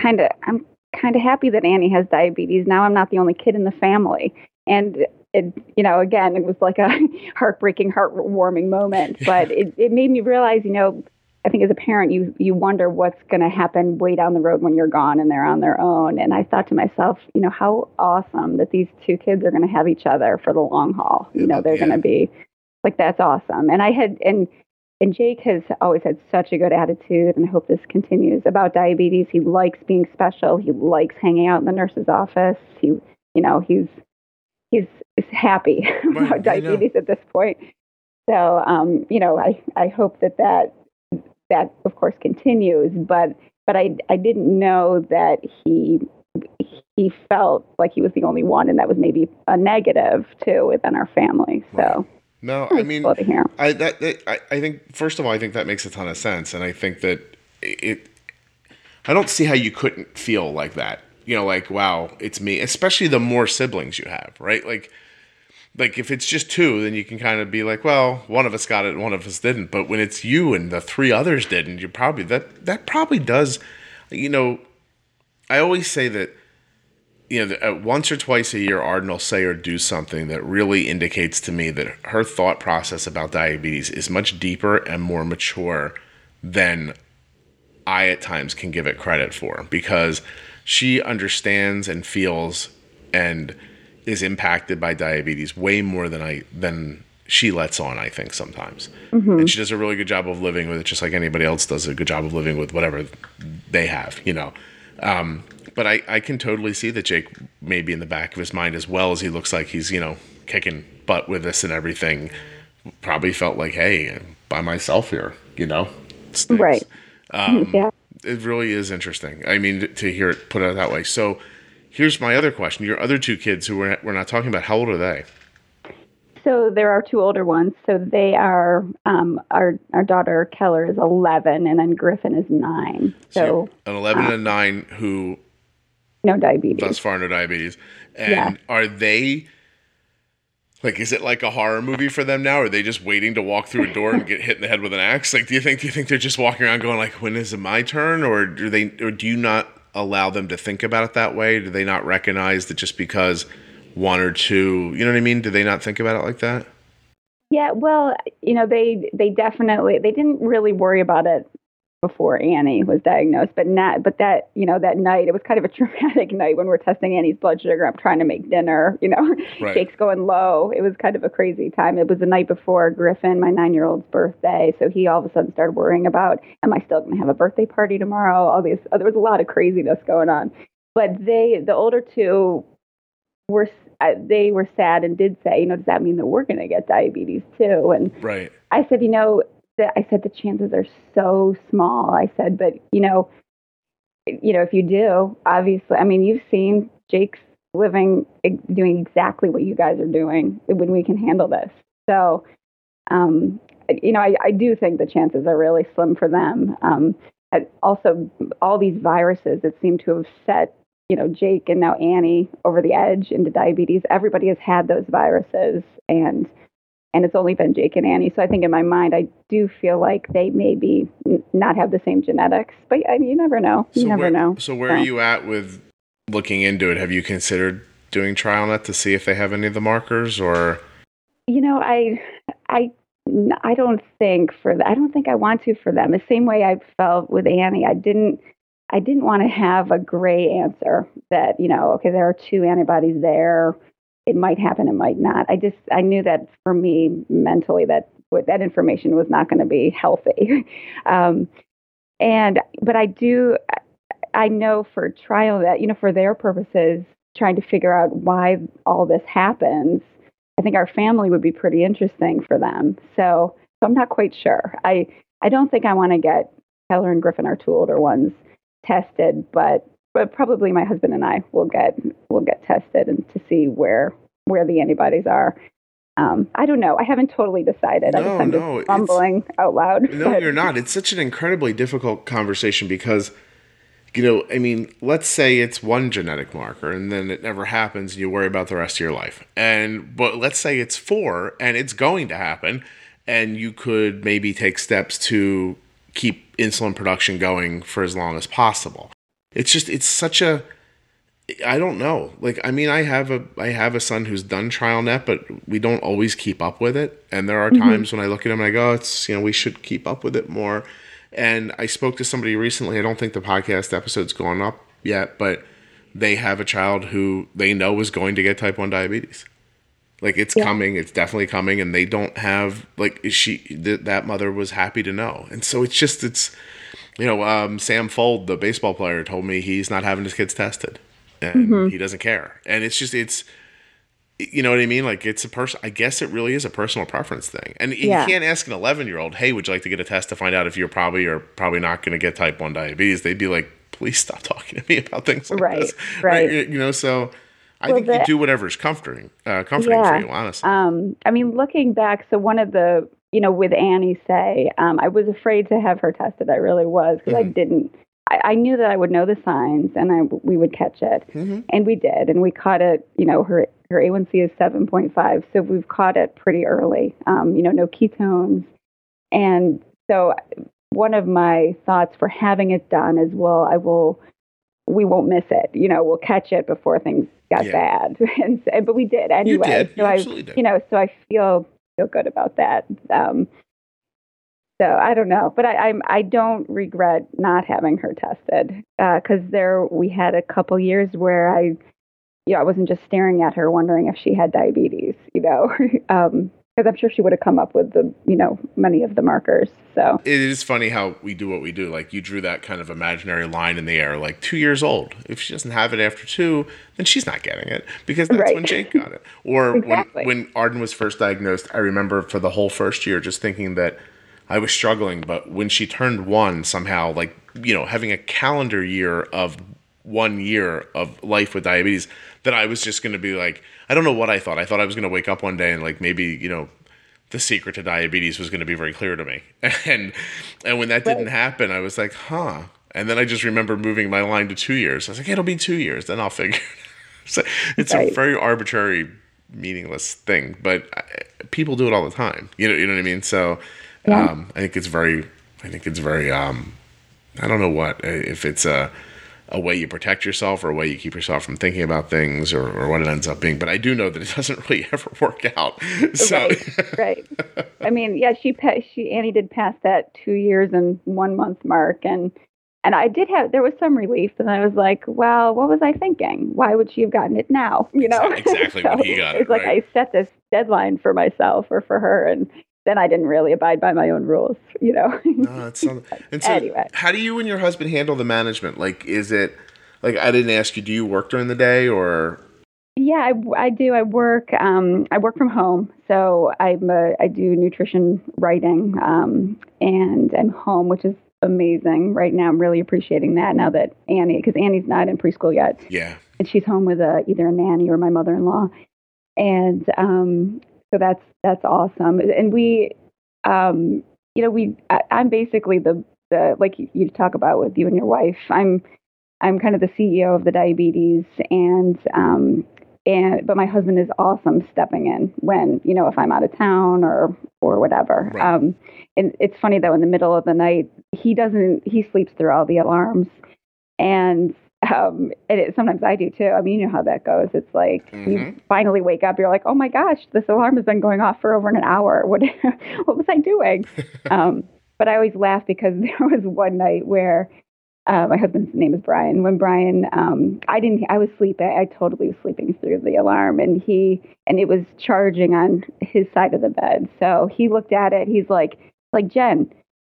kind of I'm kind of happy that Annie has diabetes. Now I'm not the only kid in the family." And it, you know, again, it was like a heartbreaking, heartwarming moment, but it, it made me realize, you know, I think as a parent, you you wonder what's going to happen way down the road when you're gone and they're on their own. And I thought to myself, you know, how awesome that these two kids are going to have each other for the long haul. You know, they're yeah. going to be like that's awesome. And I had and and Jake has always had such a good attitude, and I hope this continues about diabetes. He likes being special. He likes hanging out in the nurse's office. He, you know, he's he's, happy well, about diabetes at this point. So, um, you know, I I hope that that that of course continues. But but I I didn't know that he he felt like he was the only one, and that was maybe a negative too within our family. So. Right. No, I mean, I that, that I, I think first of all, I think that makes a ton of sense, and I think that it. I don't see how you couldn't feel like that. You know, like wow, it's me. Especially the more siblings you have, right? Like, like if it's just two, then you can kind of be like, well, one of us got it, one of us didn't. But when it's you and the three others didn't, you probably that that probably does. You know, I always say that you know, uh, once or twice a year, Arden will say or do something that really indicates to me that her thought process about diabetes is much deeper and more mature than I at times can give it credit for because she understands and feels and is impacted by diabetes way more than I than she lets on. I think sometimes, mm-hmm. and she does a really good job of living with it, just like anybody else does a good job of living with whatever they have. You know, um, but I, I can totally see that Jake may be in the back of his mind as well as he looks like he's, you know, kicking butt with this and everything. Probably felt like, hey, I'm by myself here, you know? Right. Um, yeah. It really is interesting. I mean, to hear it put out that way. So here's my other question. Your other two kids who we're, we're not talking about, how old are they? So there are two older ones. So they are um, our our daughter Keller is eleven, and then Griffin is nine. So, so an eleven uh, and nine who no diabetes. Thus far, no diabetes. And yeah. are they like? Is it like a horror movie for them now? Are they just waiting to walk through a door and get hit in the head with an axe? Like, do you think? Do you think they're just walking around going like, "When is it my turn?" Or do they? Or do you not allow them to think about it that way? Do they not recognize that just because one or two, you know what I mean? Do they not think about it like that? Yeah, well, you know, they they definitely they didn't really worry about it before Annie was diagnosed, but not, but that, you know, that night, it was kind of a traumatic night when we're testing Annie's blood sugar. I'm trying to make dinner, you know, right. Jake's going low. It was kind of a crazy time. It was the night before Griffin, my nine year old's birthday. So he all of a sudden started worrying about, am I still going to have a birthday party tomorrow? All these, uh, there was a lot of craziness going on. But they, the older two were, uh, they were sad and did say, you know, does that mean that we're going to get diabetes too? And right. I said, you know, I said the chances are so small. I said, but you know, you know, if you do, obviously, I mean, you've seen Jake's living, doing exactly what you guys are doing when we can handle this. So, um, you know, I, I do think the chances are really slim for them. Um, also, all these viruses that seem to have set, you know, Jake and now Annie over the edge into diabetes. Everybody has had those viruses, and and it's only been Jake and Annie. So I think in my mind, I do feel like they maybe not have the same genetics, but I mean, you never know. You so never where, know. So where so. are you at with looking into it? Have you considered doing TrialNet to see if they have any of the markers, or? You know, I, I, I don't think for the, I don't think I want to for them. The same way I felt with Annie, I didn't. I didn't want to have a gray answer that, you know, okay, there are two antibodies there it might happen, it might not. I just I knew that for me mentally that that information was not going to be healthy. um, and but I do I know for TrialNet you know for their purposes trying to figure out why all this happens. I think our family would be pretty interesting for them. So, so I'm not quite sure. I I don't think I want to get Keller and Griffin, two older ones, tested, but but probably my husband and I will get will get tested and to see where where the antibodies are. Um, I don't know. I haven't totally decided. No, I'm no, just mumbling out loud. No, but. you're not. It's such an incredibly difficult conversation because, you know, I mean, let's say it's one genetic marker and then it never happens and you worry about the rest of your life. And, but let's say it's four and it's going to happen and you could maybe take steps to keep insulin production going for as long as possible. It's just it's such a I don't know. Like I mean I have a I have a son who's done TrialNet, but we don't always keep up with it. And there are mm-hmm. times when I look at him and I go, it's you know, we should keep up with it more. And I spoke to somebody recently, I don't think the podcast episode's gone up yet, but they have a child who they know is going to get type 1 diabetes. Like it's yeah. coming, it's definitely coming and they don't have like she th- that mother was happy to know. And so it's just it's you know, um, Sam Fuld, the baseball player, told me he's not having his kids tested, and mm-hmm. he doesn't care. And it's just it's you know what I mean? Like it's a person. I guess it really is a personal preference thing, and Yeah. you can't ask an 11 year old, "Hey, would you like to get a test to find out if you're probably or probably not going to get type one diabetes?" They'd be like, "Please stop talking to me about things like Right, this." right. You you know, so I Well, think you the- do whatever's comforting, uh, comforting Yeah. for you, honestly. Um, I mean, looking back, so one of the, you know, with Annie say, um, I was afraid to have her tested. I really was because I Mhm. didn't. I, I knew that I would know the signs and I we would catch it, Mhm. and we did, and we caught it. You know, her her A1C is seven point five, so we've caught it pretty early. Um, you know, no ketones, and so one of my thoughts for having it done is, well, I will. We won't miss it. You know, we'll catch it before things got Yeah. bad, and so- but we did anyway. did. So You I, absolutely did. you know, so I feel feel good about that. Um, so I don't know, but I I'm, I don't regret not having her tested because there we had a couple years where I, you know, I wasn't just staring at her wondering if she had diabetes, you know, because I'm sure she would have come up with the you know many of the markers. So it is funny how we do what we do. Like you drew that kind of imaginary line in the air, like two years old. If she doesn't have it after two, then she's not getting it because that's Right. when Jake got it. Or Exactly. when when Arden was first diagnosed, I remember for the whole first year just thinking that I was struggling. But when she turned one, somehow, like you know, having a calendar year of one year of life with diabetes, that I was just going to be like, I don't know what I thought. I thought I was going to wake up one day and like maybe you know the secret to diabetes was going to be very clear to me. And and when that didn't Right. happen, I was like, huh. And then I just remember moving my line to two years. I was like, it'll be two years, then I'll figure. so it's a very arbitrary, meaningless thing, but I, people do it all the time. You know, you know what I mean. So Yeah. um, I think it's very, I think it's very. Um, I don't know what if it's a a way you protect yourself or a way you keep yourself from thinking about things or, or what it ends up being. But I do know that it doesn't really ever work out. So right, right. I mean, yeah, she she Annie did pass that two years and one month mark, and and I did have there was some relief, and I was like, well, what was I thinking? Why would she have gotten it now? You know, Exactly when he got it, It's like right. I set this deadline for myself or for her, and then I didn't really abide by my own rules. You know. No, it's not. And so, Anyway. how do you and your husband handle the management? Like, is it like I didn't ask you? Do you work during the day or? Yeah, I, I do. I work. Um, I work from home, so I'm a, I do nutrition writing, um, and I'm home, which is amazing. Right now, I'm really appreciating that. Now that Annie, because Annie's not in preschool yet, Yeah, and she's home with a, either a nanny or my mother-in-law, and um, so that's that's awesome. And we, um, you know, we I, I'm basically the the like you, you talk about with you and your wife. I'm I'm kind of the CEO of the diabetes, and um, and but my husband is awesome stepping in when you know if I'm out of town or or whatever. Right. Um, and it's funny though, in the middle of the night, he doesn't he sleeps through all the alarms, and um, and it, sometimes I do too. I mean, you know how that goes. It's like Mhm. you finally wake up, you're like, oh my gosh, this alarm has been going off for over an hour. What what was I doing? um, but I always laugh because there was one night where uh, my husband's name is Brian. When Brian, um, I didn't, I was sleeping. I totally was sleeping through the alarm, and he, and it was charging on his side of the bed. So he looked at it. He's like, like Jen,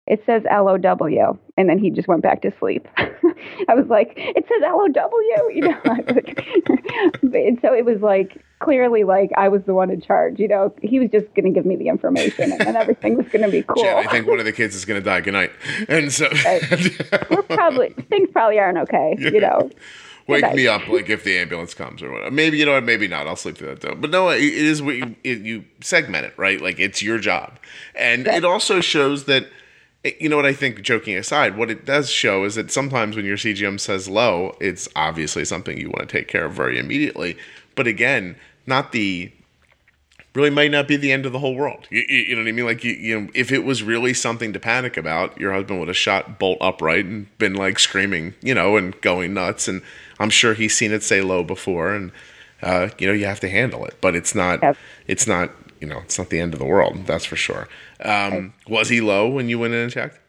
it says L O W, and then he just went back to sleep. I was like, it says L O W, you know. Like- and so it was like clearly like I was the one in charge. You know, he was just going to give me the information, and then everything was going to be cool. Jen, I think one of the kids is going to die. Good night. And so, We're probably things probably aren't okay. You know, wake me up like if the ambulance comes or whatever. Maybe you know what? Maybe not. I'll sleep through that though. But no, it it is what you it, you segment it right. Like it's your job, and Right. it also shows that. You know what I think, joking aside, what it does show is that sometimes when your CGM says low, it's obviously something you want to take care of very immediately. But again, not the really might not be the end of the whole world. You, you, you know what I mean? Like, you, you know, if it was really something to panic about, your husband would have shot bolt upright and been like screaming, you know, and going nuts. And I'm sure he's seen it say low before, and uh, you know, you have to handle it. But it's not, Yep. it's not, you know, it's not the end of the world. That's for sure. Um, was he low when you went in and checked?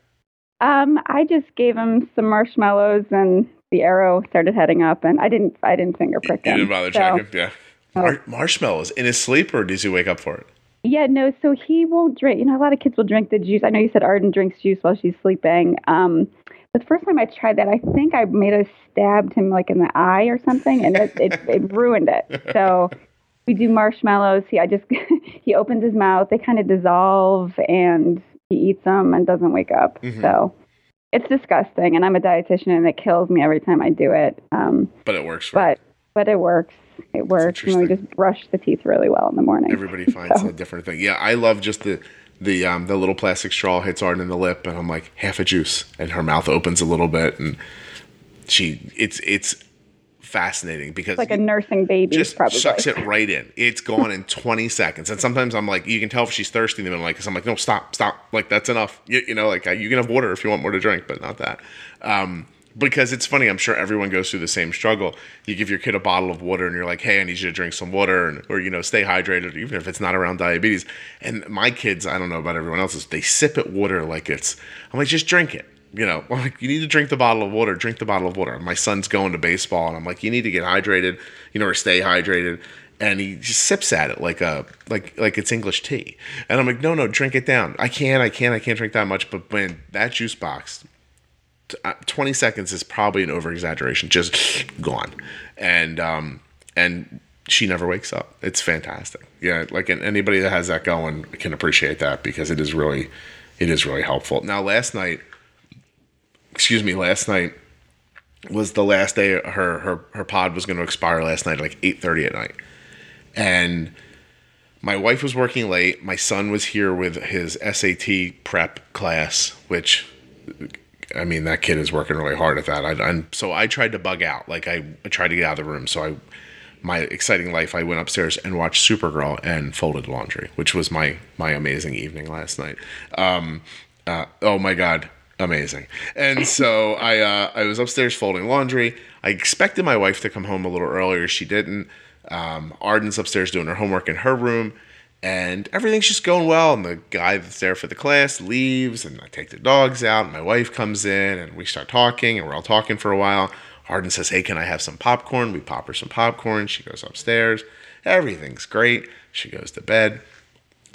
um, I just gave him some marshmallows, and the arrow started heading up, and I didn't, I didn't finger prick You him. didn't bother So- checking? Yeah. Mar- marshmallows in his sleep, or does he wake up for it? Yeah, no. So he won't drink. You know, a lot of kids will drink the juice. I know you said Arden drinks juice while she's sleeping. Um, the first time I tried that, I think I may have stabbed him like in the eye or something, and it it, it ruined it. So we do marshmallows. He I just he opens his mouth, they kind of dissolve, and he eats them and doesn't wake up. Mm-hmm. So it's disgusting, and I'm a dietitian, and it kills me every time I do it. Um, but it works. But but it works. It works. And we just brush the teeth really well in the morning. Everybody finds so. a different thing. Yeah, I love just the the um, the little plastic straw hits Arden in the lip, and I'm like half a juice, and her mouth opens a little bit, and she it's it's fascinating because like a nursing baby just probably. sucks it right in. It's gone in 20 seconds, and sometimes I'm like, you can tell if she's thirsty in the middle, like, cause I'm like, no, stop, stop, like that's enough. You, you know, like you can have water if you want more to drink, but not that. Um, because it's funny. I'm sure everyone goes through the same struggle. You give your kid a bottle of water, and you're like, "Hey, I need you to drink some water," and, or you know, stay hydrated, even if it's not around diabetes. And my kids, I don't know about everyone else's, they sip at water like it's. I'm like, just drink it. You know, like you need to drink the bottle of water. Drink the bottle of water. My son's going to baseball, and I'm like, you need to get hydrated. You know, or stay hydrated. And he just sips at it like a like like it's English tea. And I'm like, no, no, drink it down. I can't, I can't, I can't drink that much. But when that juice box uh, 20 seconds is probably an over exaggeration just gone and um and she never wakes up it's fantastic yeah like anybody that has that going can appreciate that because it is really it is really helpful now last night excuse me last night was the last day her her her pod was going to expire last night like 8:30 at night and my wife was working late my son was here with his SAT prep class which I mean, that kid is working really hard at that. I, and so I tried to bug out. Like I, I tried to get out of the room. So I, my exciting life, I went upstairs and watched Supergirl and folded laundry, which was my my amazing evening last night. Um, uh, oh my god, amazing! And so I uh, I was upstairs folding laundry. I expected my wife to come home a little earlier. She didn't. Um, Arden's upstairs doing her homework in her room and everything's just going well. And the guy that's there for the class leaves, and I take the dogs out. And my wife comes in, and we start talking, and we're all talking for a while. Arden says, "Hey, can I have some popcorn?" We pop her some popcorn. She goes upstairs. Everything's great. She goes to bed,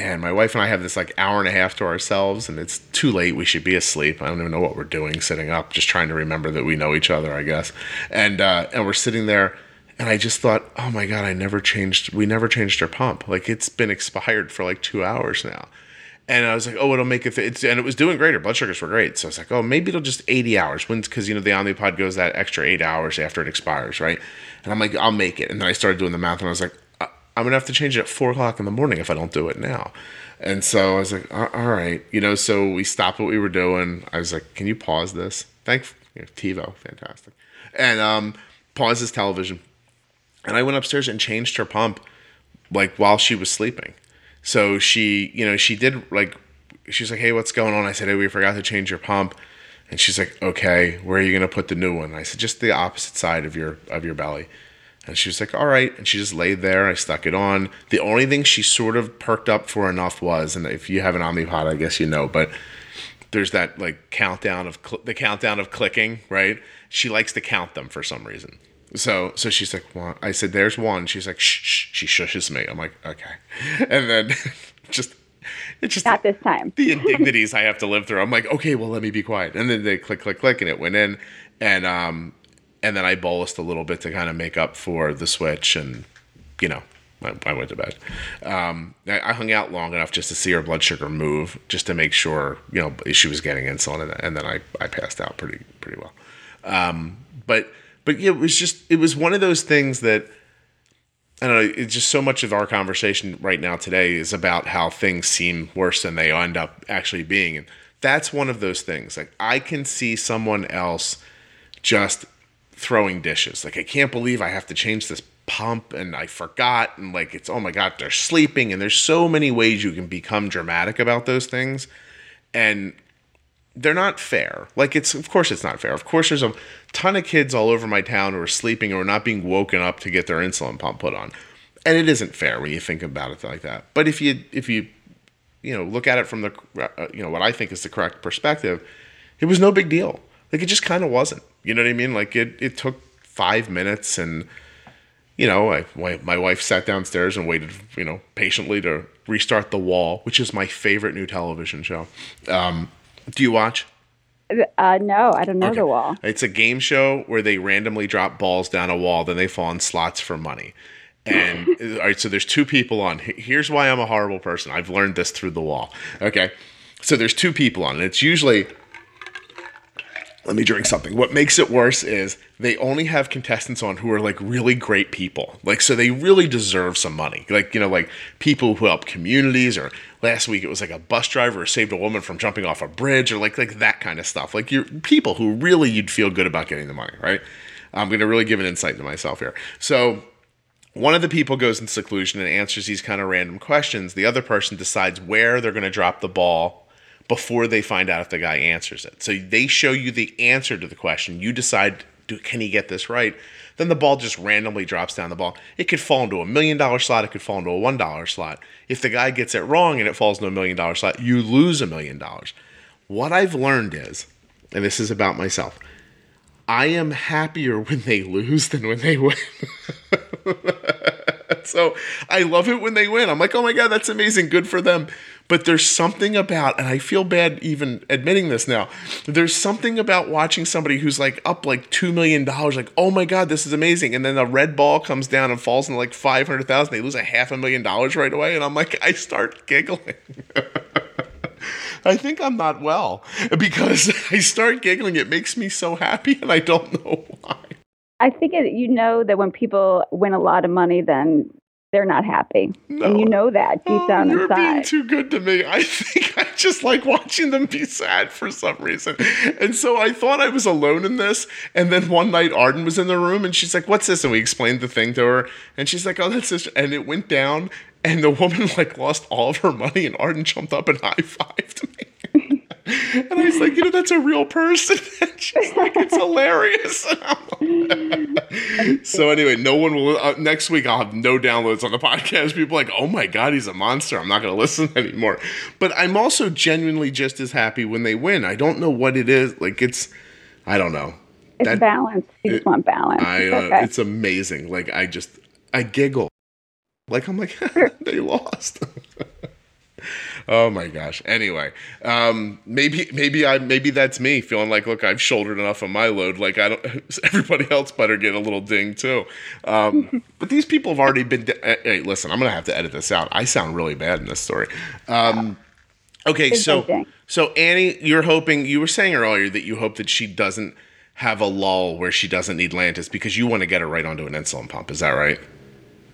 and my wife and I have this like hour and a half to ourselves, and it's too late. We should be asleep. I don't even know what we're doing, sitting up, just trying to remember that we know each other, I guess. And uh, and we're sitting there and I just thought, oh my god, I never changed. We never changed our pump. Like it's been expired for like two hours now. And I was like, oh, it'll make it. Th-. and it was doing great. Her blood sugars were great. So I was like, oh, maybe it'll just 80 hours. When's because you know the Omnipod goes that extra eight hours after it expires, right? And I'm like, I'll make it. And then I started doing the math, and I was like, I'm gonna have to change it at four o'clock in the morning if I don't do it now. And so I was like, all right, you know. So we stopped what we were doing. I was like, can you pause this? Thank you know, TiVo, fantastic. And um, pause this television and I went upstairs and changed her pump like while she was sleeping. So she, you know, she did like she's like, "Hey, what's going on?" I said, "Hey, we forgot to change your pump." And she's like, "Okay, where are you to put the new one?" I said, "Just the opposite side of your of your belly." And she was like, "All right." And she just laid there. I stuck it on. The only thing she sort of perked up for enough was, and if you have an Omnipod, I guess you know, but there's that like countdown of cl- the countdown of clicking, right? She likes to count them for some reason. So so she's like, well, I said, there's one. She's like, shh, shh. She shushes me. I'm like, okay. And then just it's just not this time. the indignities I have to live through. I'm like, okay, well, let me be quiet. And then they click, click, click, and it went in. And um, and then I bolused a little bit to kind of make up for the switch, and you know, I, I went to bed. Um, I, I, hung out long enough just to see her blood sugar move, just to make sure you know she was getting insulin, and, and then I I passed out pretty pretty well. Um, but but it was just it was one of those things that I don't know. It's just so much of our conversation right now today is about how things seem worse than they end up actually being, and that's one of those things. Like I can see someone else just throwing dishes. Like I can't believe I have to change this pump and I forgot and like it's oh my god they're sleeping and there's so many ways you can become dramatic about those things and they're not fair. Like it's of course it's not fair. Of course there's a ton of kids all over my town who are sleeping or not being woken up to get their insulin pump put on. And it isn't fair when you think about it like that. But if you if you you know look at it from the uh, you know what I think is the correct perspective, it was no big deal. Like it just kind of wasn't. You know what I mean? Like it it took 5 minutes and you know, I, my wife sat downstairs and waited, you know, patiently to restart The Wall, which is my favorite new television show. Um, do you watch? Uh, no, I don't know okay. the wall. It's a game show where they randomly drop balls down a wall, then they fall in slots for money. And all right, so there's two people on. Here's why I'm a horrible person. I've learned this through the wall. Okay. So there's two people on, and it's usually let me drink something. What makes it worse is they only have contestants on who are like really great people. Like, so they really deserve some money. Like, you know, like people who help communities, or last week it was like a bus driver who saved a woman from jumping off a bridge, or like like that kind of stuff. Like, you're people who really you'd feel good about getting the money, right? I'm going to really give an insight to myself here. So, one of the people goes in seclusion and answers these kind of random questions. The other person decides where they're going to drop the ball before they find out if the guy answers it. So they show you the answer to the question. You decide, can he get this right? Then the ball just randomly drops down the ball. It could fall into a million dollar slot. It could fall into a one dollar slot. If the guy gets it wrong and it falls into a million dollar slot, you lose a million dollars. What I've learned is, and this is about myself, I am happier when they lose than when they win. so I love it when they win. I'm like, oh my God, that's amazing. Good for them. But there's something about, and I feel bad even admitting this now, there's something about watching somebody who's like up like $2 million, like, oh my God, this is amazing. And then the red ball comes down and falls in like 500,000. They lose a half a million dollars right away. And I'm like, I start giggling. I think I'm not well because I start giggling. It makes me so happy, and I don't know why. I think it, you know that when people win a lot of money, then they're not happy, no. and you know that deep oh, down you're inside. You're being too good to me. I think I just like watching them be sad for some reason, and so I thought I was alone in this. And then one night, Arden was in the room, and she's like, "What's this?" And we explained the thing to her, and she's like, "Oh, that's this," and it went down, and the woman like lost all of her money, and Arden jumped up and high fived me. And I was like, you know, that's a real person. She's like, it's hilarious. so anyway, no one will. Uh, next week, I'll have no downloads on the podcast. People like, oh my god, he's a monster. I'm not going to listen anymore. But I'm also genuinely just as happy when they win. I don't know what it is. Like it's, I don't know. It's that, balance. You it, just want balance. I, uh, okay. It's amazing. Like I just, I giggle. Like I'm like, they lost. Oh my gosh. Anyway, um, maybe maybe I maybe that's me feeling like, look, I've shouldered enough of my load. Like I don't. Everybody else better get a little ding too. Um, but these people have already been. Hey, listen, I'm gonna have to edit this out. I sound really bad in this story. Um, okay, so so Annie, you're hoping you were saying earlier that you hope that she doesn't have a lull where she doesn't need Lantus because you want to get her right onto an insulin pump. Is that right?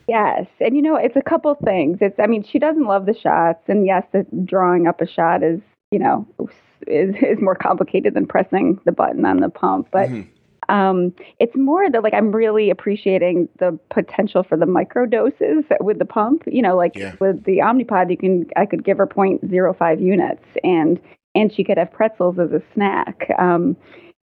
Yes, and you know it's a couple things. It's I mean she doesn't love the shots, and yes, the drawing up a shot is you know is is more complicated than pressing the button on the pump, but. Mm-hmm. Um, it's more that like I'm really appreciating the potential for the micro doses with the pump. You know, like yeah. with the Omnipod, you can I could give her 0.05 units, and and she could have pretzels as a snack. Um,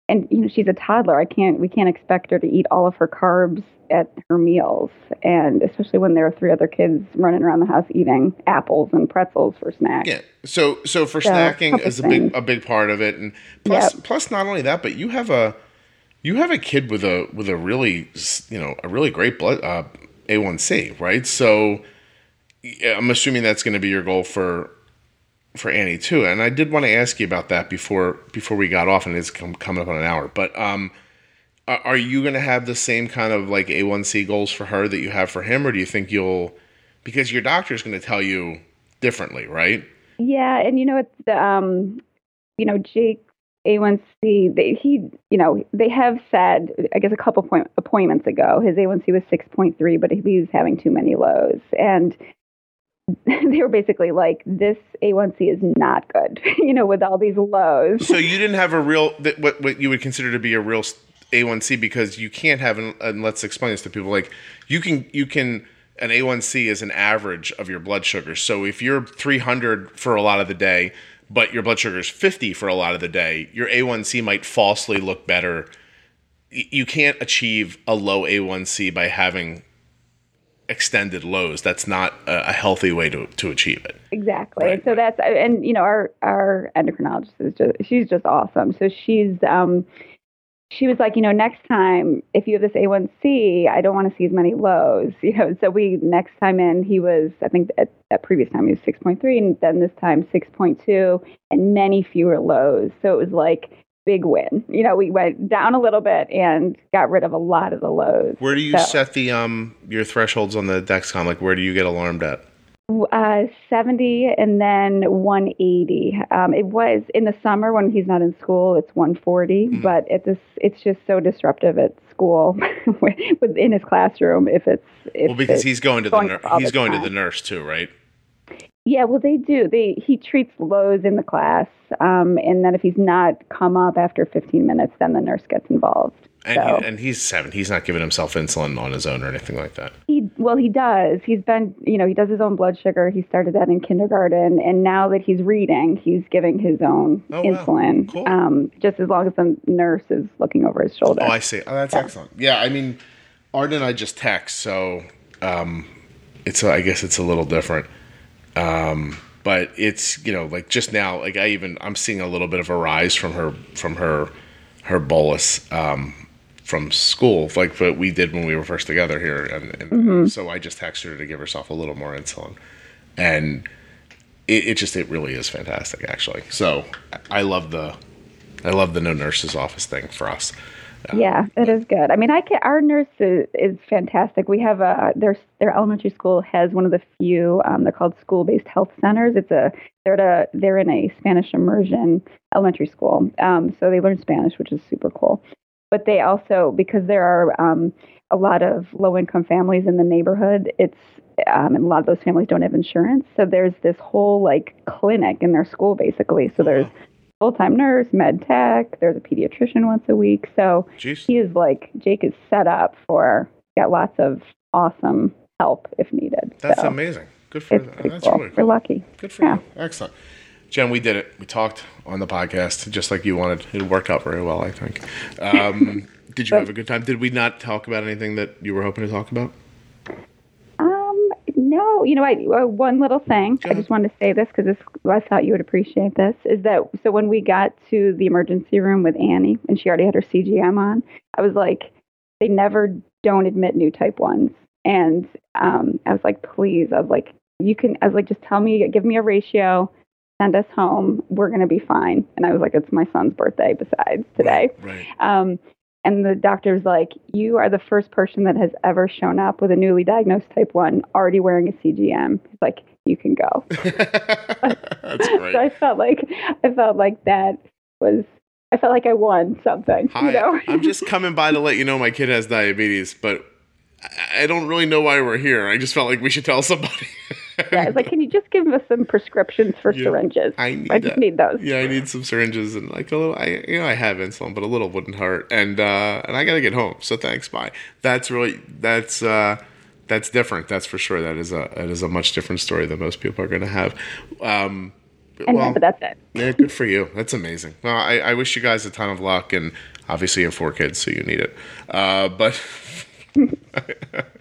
and you know she's a toddler. I can't we can't expect her to eat all of her carbs at her meals, and especially when there are three other kids running around the house eating apples and pretzels for snacks. Yeah. So so for so, snacking is a big a big part of it, and plus yep. plus not only that, but you have a you have a kid with a with a really you know a really great blood uh, A1C, right? So I'm assuming that's going to be your goal for for Annie too. And I did want to ask you about that before before we got off, and it's come, coming up on an hour, but um are you going to have the same kind of like A1C goals for her that you have for him, or do you think you'll, because your doctor is going to tell you differently, right? Yeah, and you know it's the um, you know Jake A1C. They, he, you know, they have said I guess a couple point, appointments ago his A1C was six point three, but he was having too many lows, and they were basically like, "This A1C is not good," you know, with all these lows. So you didn't have a real what what you would consider to be a real a1C because you can't have an, and let's explain this to people like you can you can an A1C is an average of your blood sugar. So if you're 300 for a lot of the day, but your blood sugar is 50 for a lot of the day, your A1C might falsely look better. You can't achieve a low A1C by having extended lows. That's not a, healthy way to, to achieve it. Exactly. Right. So that's and you know our our endocrinologist is just she's just awesome. So she's um she was like, you know, next time if you have this A1C, I don't want to see as many lows. You know, so we next time in he was, I think at that previous time he was 6.3, and then this time 6.2, and many fewer lows. So it was like big win. You know, we went down a little bit and got rid of a lot of the lows. Where do you so, set the um your thresholds on the Dexcom? Like, where do you get alarmed at? Uh, 70 and then 180. Um, it was in the summer when he's not in school, it's 140, mm-hmm. but it this it's just so disruptive at school within his classroom if it's if well because he's going to the nur- he's going time. to the nurse too, right? Yeah, well, they do. They he treats lows in the class, um, and then if he's not come up after 15 minutes, then the nurse gets involved. And, so, he, and he's seven. He's not giving himself insulin on his own or anything like that. He well, he does. He's been, you know, he does his own blood sugar. He started that in kindergarten, and now that he's reading, he's giving his own oh, insulin. Wow. Cool. Um, just as long as the nurse is looking over his shoulder. Oh, I see. Oh, that's excellent. Yeah, I mean, Arden and I just text, so um, it's I guess it's a little different. Um, but it's you know like just now like I even I'm seeing a little bit of a rise from her from her her bolus um, from school, like what we did when we were first together here. And, and mm-hmm. so I just texted her to give herself a little more insulin. And it, it, just, it really is fantastic, actually. So I love the, I love the no nurse's office thing for us. Yeah, it is good. I mean, I can, our nurse is, is fantastic. We have a their their elementary school has one of the few. Um, they're called school based health centers. It's a they're a, they're in a Spanish immersion elementary school. Um, so they learn Spanish, which is super cool but they also because there are um, a lot of low income families in the neighborhood. It's um, and a lot of those families don't have insurance, so there's this whole like clinic in their school basically. So there's full time nurse, med tech. There's a pediatrician once a week. So Jeez. he is like Jake is set up for got lots of awesome help if needed. That's so amazing. Good for them. That's cool. really cool. We're lucky. Good for yeah. you. Excellent. Jen, we did it. We talked on the podcast just like you wanted. It worked out very well, I think. Um, did you have a good time? Did we not talk about anything that you were hoping to talk about? No. You know, I uh, one little thing. I just wanted to say this because I thought you would appreciate this. Is that so? When we got to the emergency room with Annie and she already had her CGM on, I was like, they never don't admit new type ones, and um, I was like, please. I was like, you can. I was like, just tell me, give me a ratio send us home. We're going to be fine. And I was like, it's my son's birthday besides today. Right, right. Um, and the doctor's like, you are the first person that has ever shown up with a newly diagnosed type 1 already wearing a CGM. He's like, you can go. That's great. so I felt like I felt like that was I felt like I won something. Hi, you know? I'm just coming by to let you know my kid has diabetes, but I don't really know why we're here. I just felt like we should tell somebody. It's like, can you just give us some prescriptions for yeah, syringes? I need. I just need those. Yeah, I need some syringes and like a little. I you know I have insulin, but a little wouldn't hurt. And uh, and I gotta get home. So thanks. Bye. That's really that's uh, that's different. That's for sure. That is a that is a much different story than most people are going to have. Um, and well, but that's it. yeah, good for you. That's amazing. Well, I, I wish you guys a ton of luck, and obviously you have four kids, so you need it. Uh, but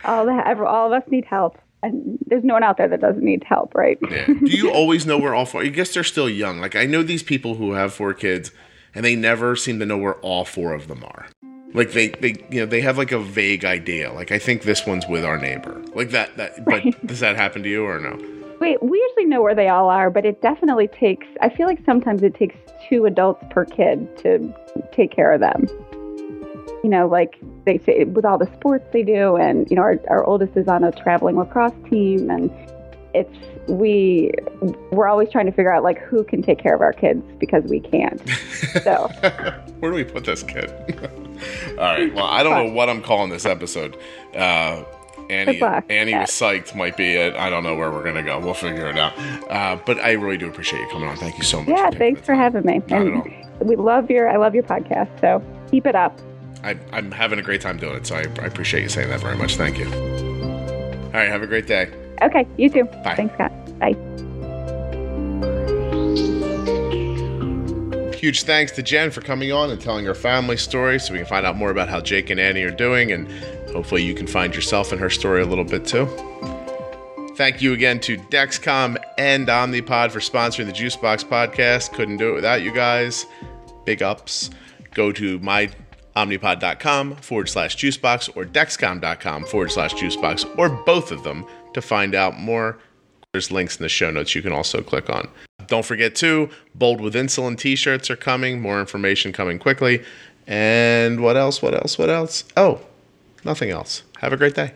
all, the, all of us need help and there's no one out there that doesn't need help, right? yeah. Do you always know where all four? I guess they're still young. Like I know these people who have four kids, and they never seem to know where all four of them are. Like they, they, you know, they have like a vague idea. Like I think this one's with our neighbor. Like that. That. But right. does that happen to you or no? Wait, we usually know where they all are, but it definitely takes. I feel like sometimes it takes two adults per kid to take care of them you know, like they say with all the sports they do, and you know, our, our oldest is on a traveling lacrosse team, and it's we we're always trying to figure out like who can take care of our kids because we can't. So where do we put this kid? all right. Well, I don't know what I'm calling this episode. Uh, Annie, Annie yeah. was psyched. Might be it. I don't know where we're gonna go. We'll figure it out. Uh, but I really do appreciate you coming on. Thank you so much. Yeah, for thanks for having me. Not and we love your I love your podcast. So keep it up. I, am having a great time doing it. So I, I, appreciate you saying that very much. Thank you. All right. Have a great day. Okay. You too. Bye. Thanks, Scott. Bye. Huge thanks to Jen for coming on and telling her family story so we can find out more about how Jake and Annie are doing. And hopefully you can find yourself in her story a little bit too. Thank you again to Dexcom and Omnipod for sponsoring the Juicebox podcast. Couldn't do it without you guys. Big ups. Go to my omnipod.com forward slash juicebox or dexcom.com forward slash juicebox or both of them to find out more. There's links in the show notes you can also click on. Don't forget too, Bold with Insulin t-shirts are coming. More information coming quickly. And what else? What else? What else? Oh, nothing else. Have a great day.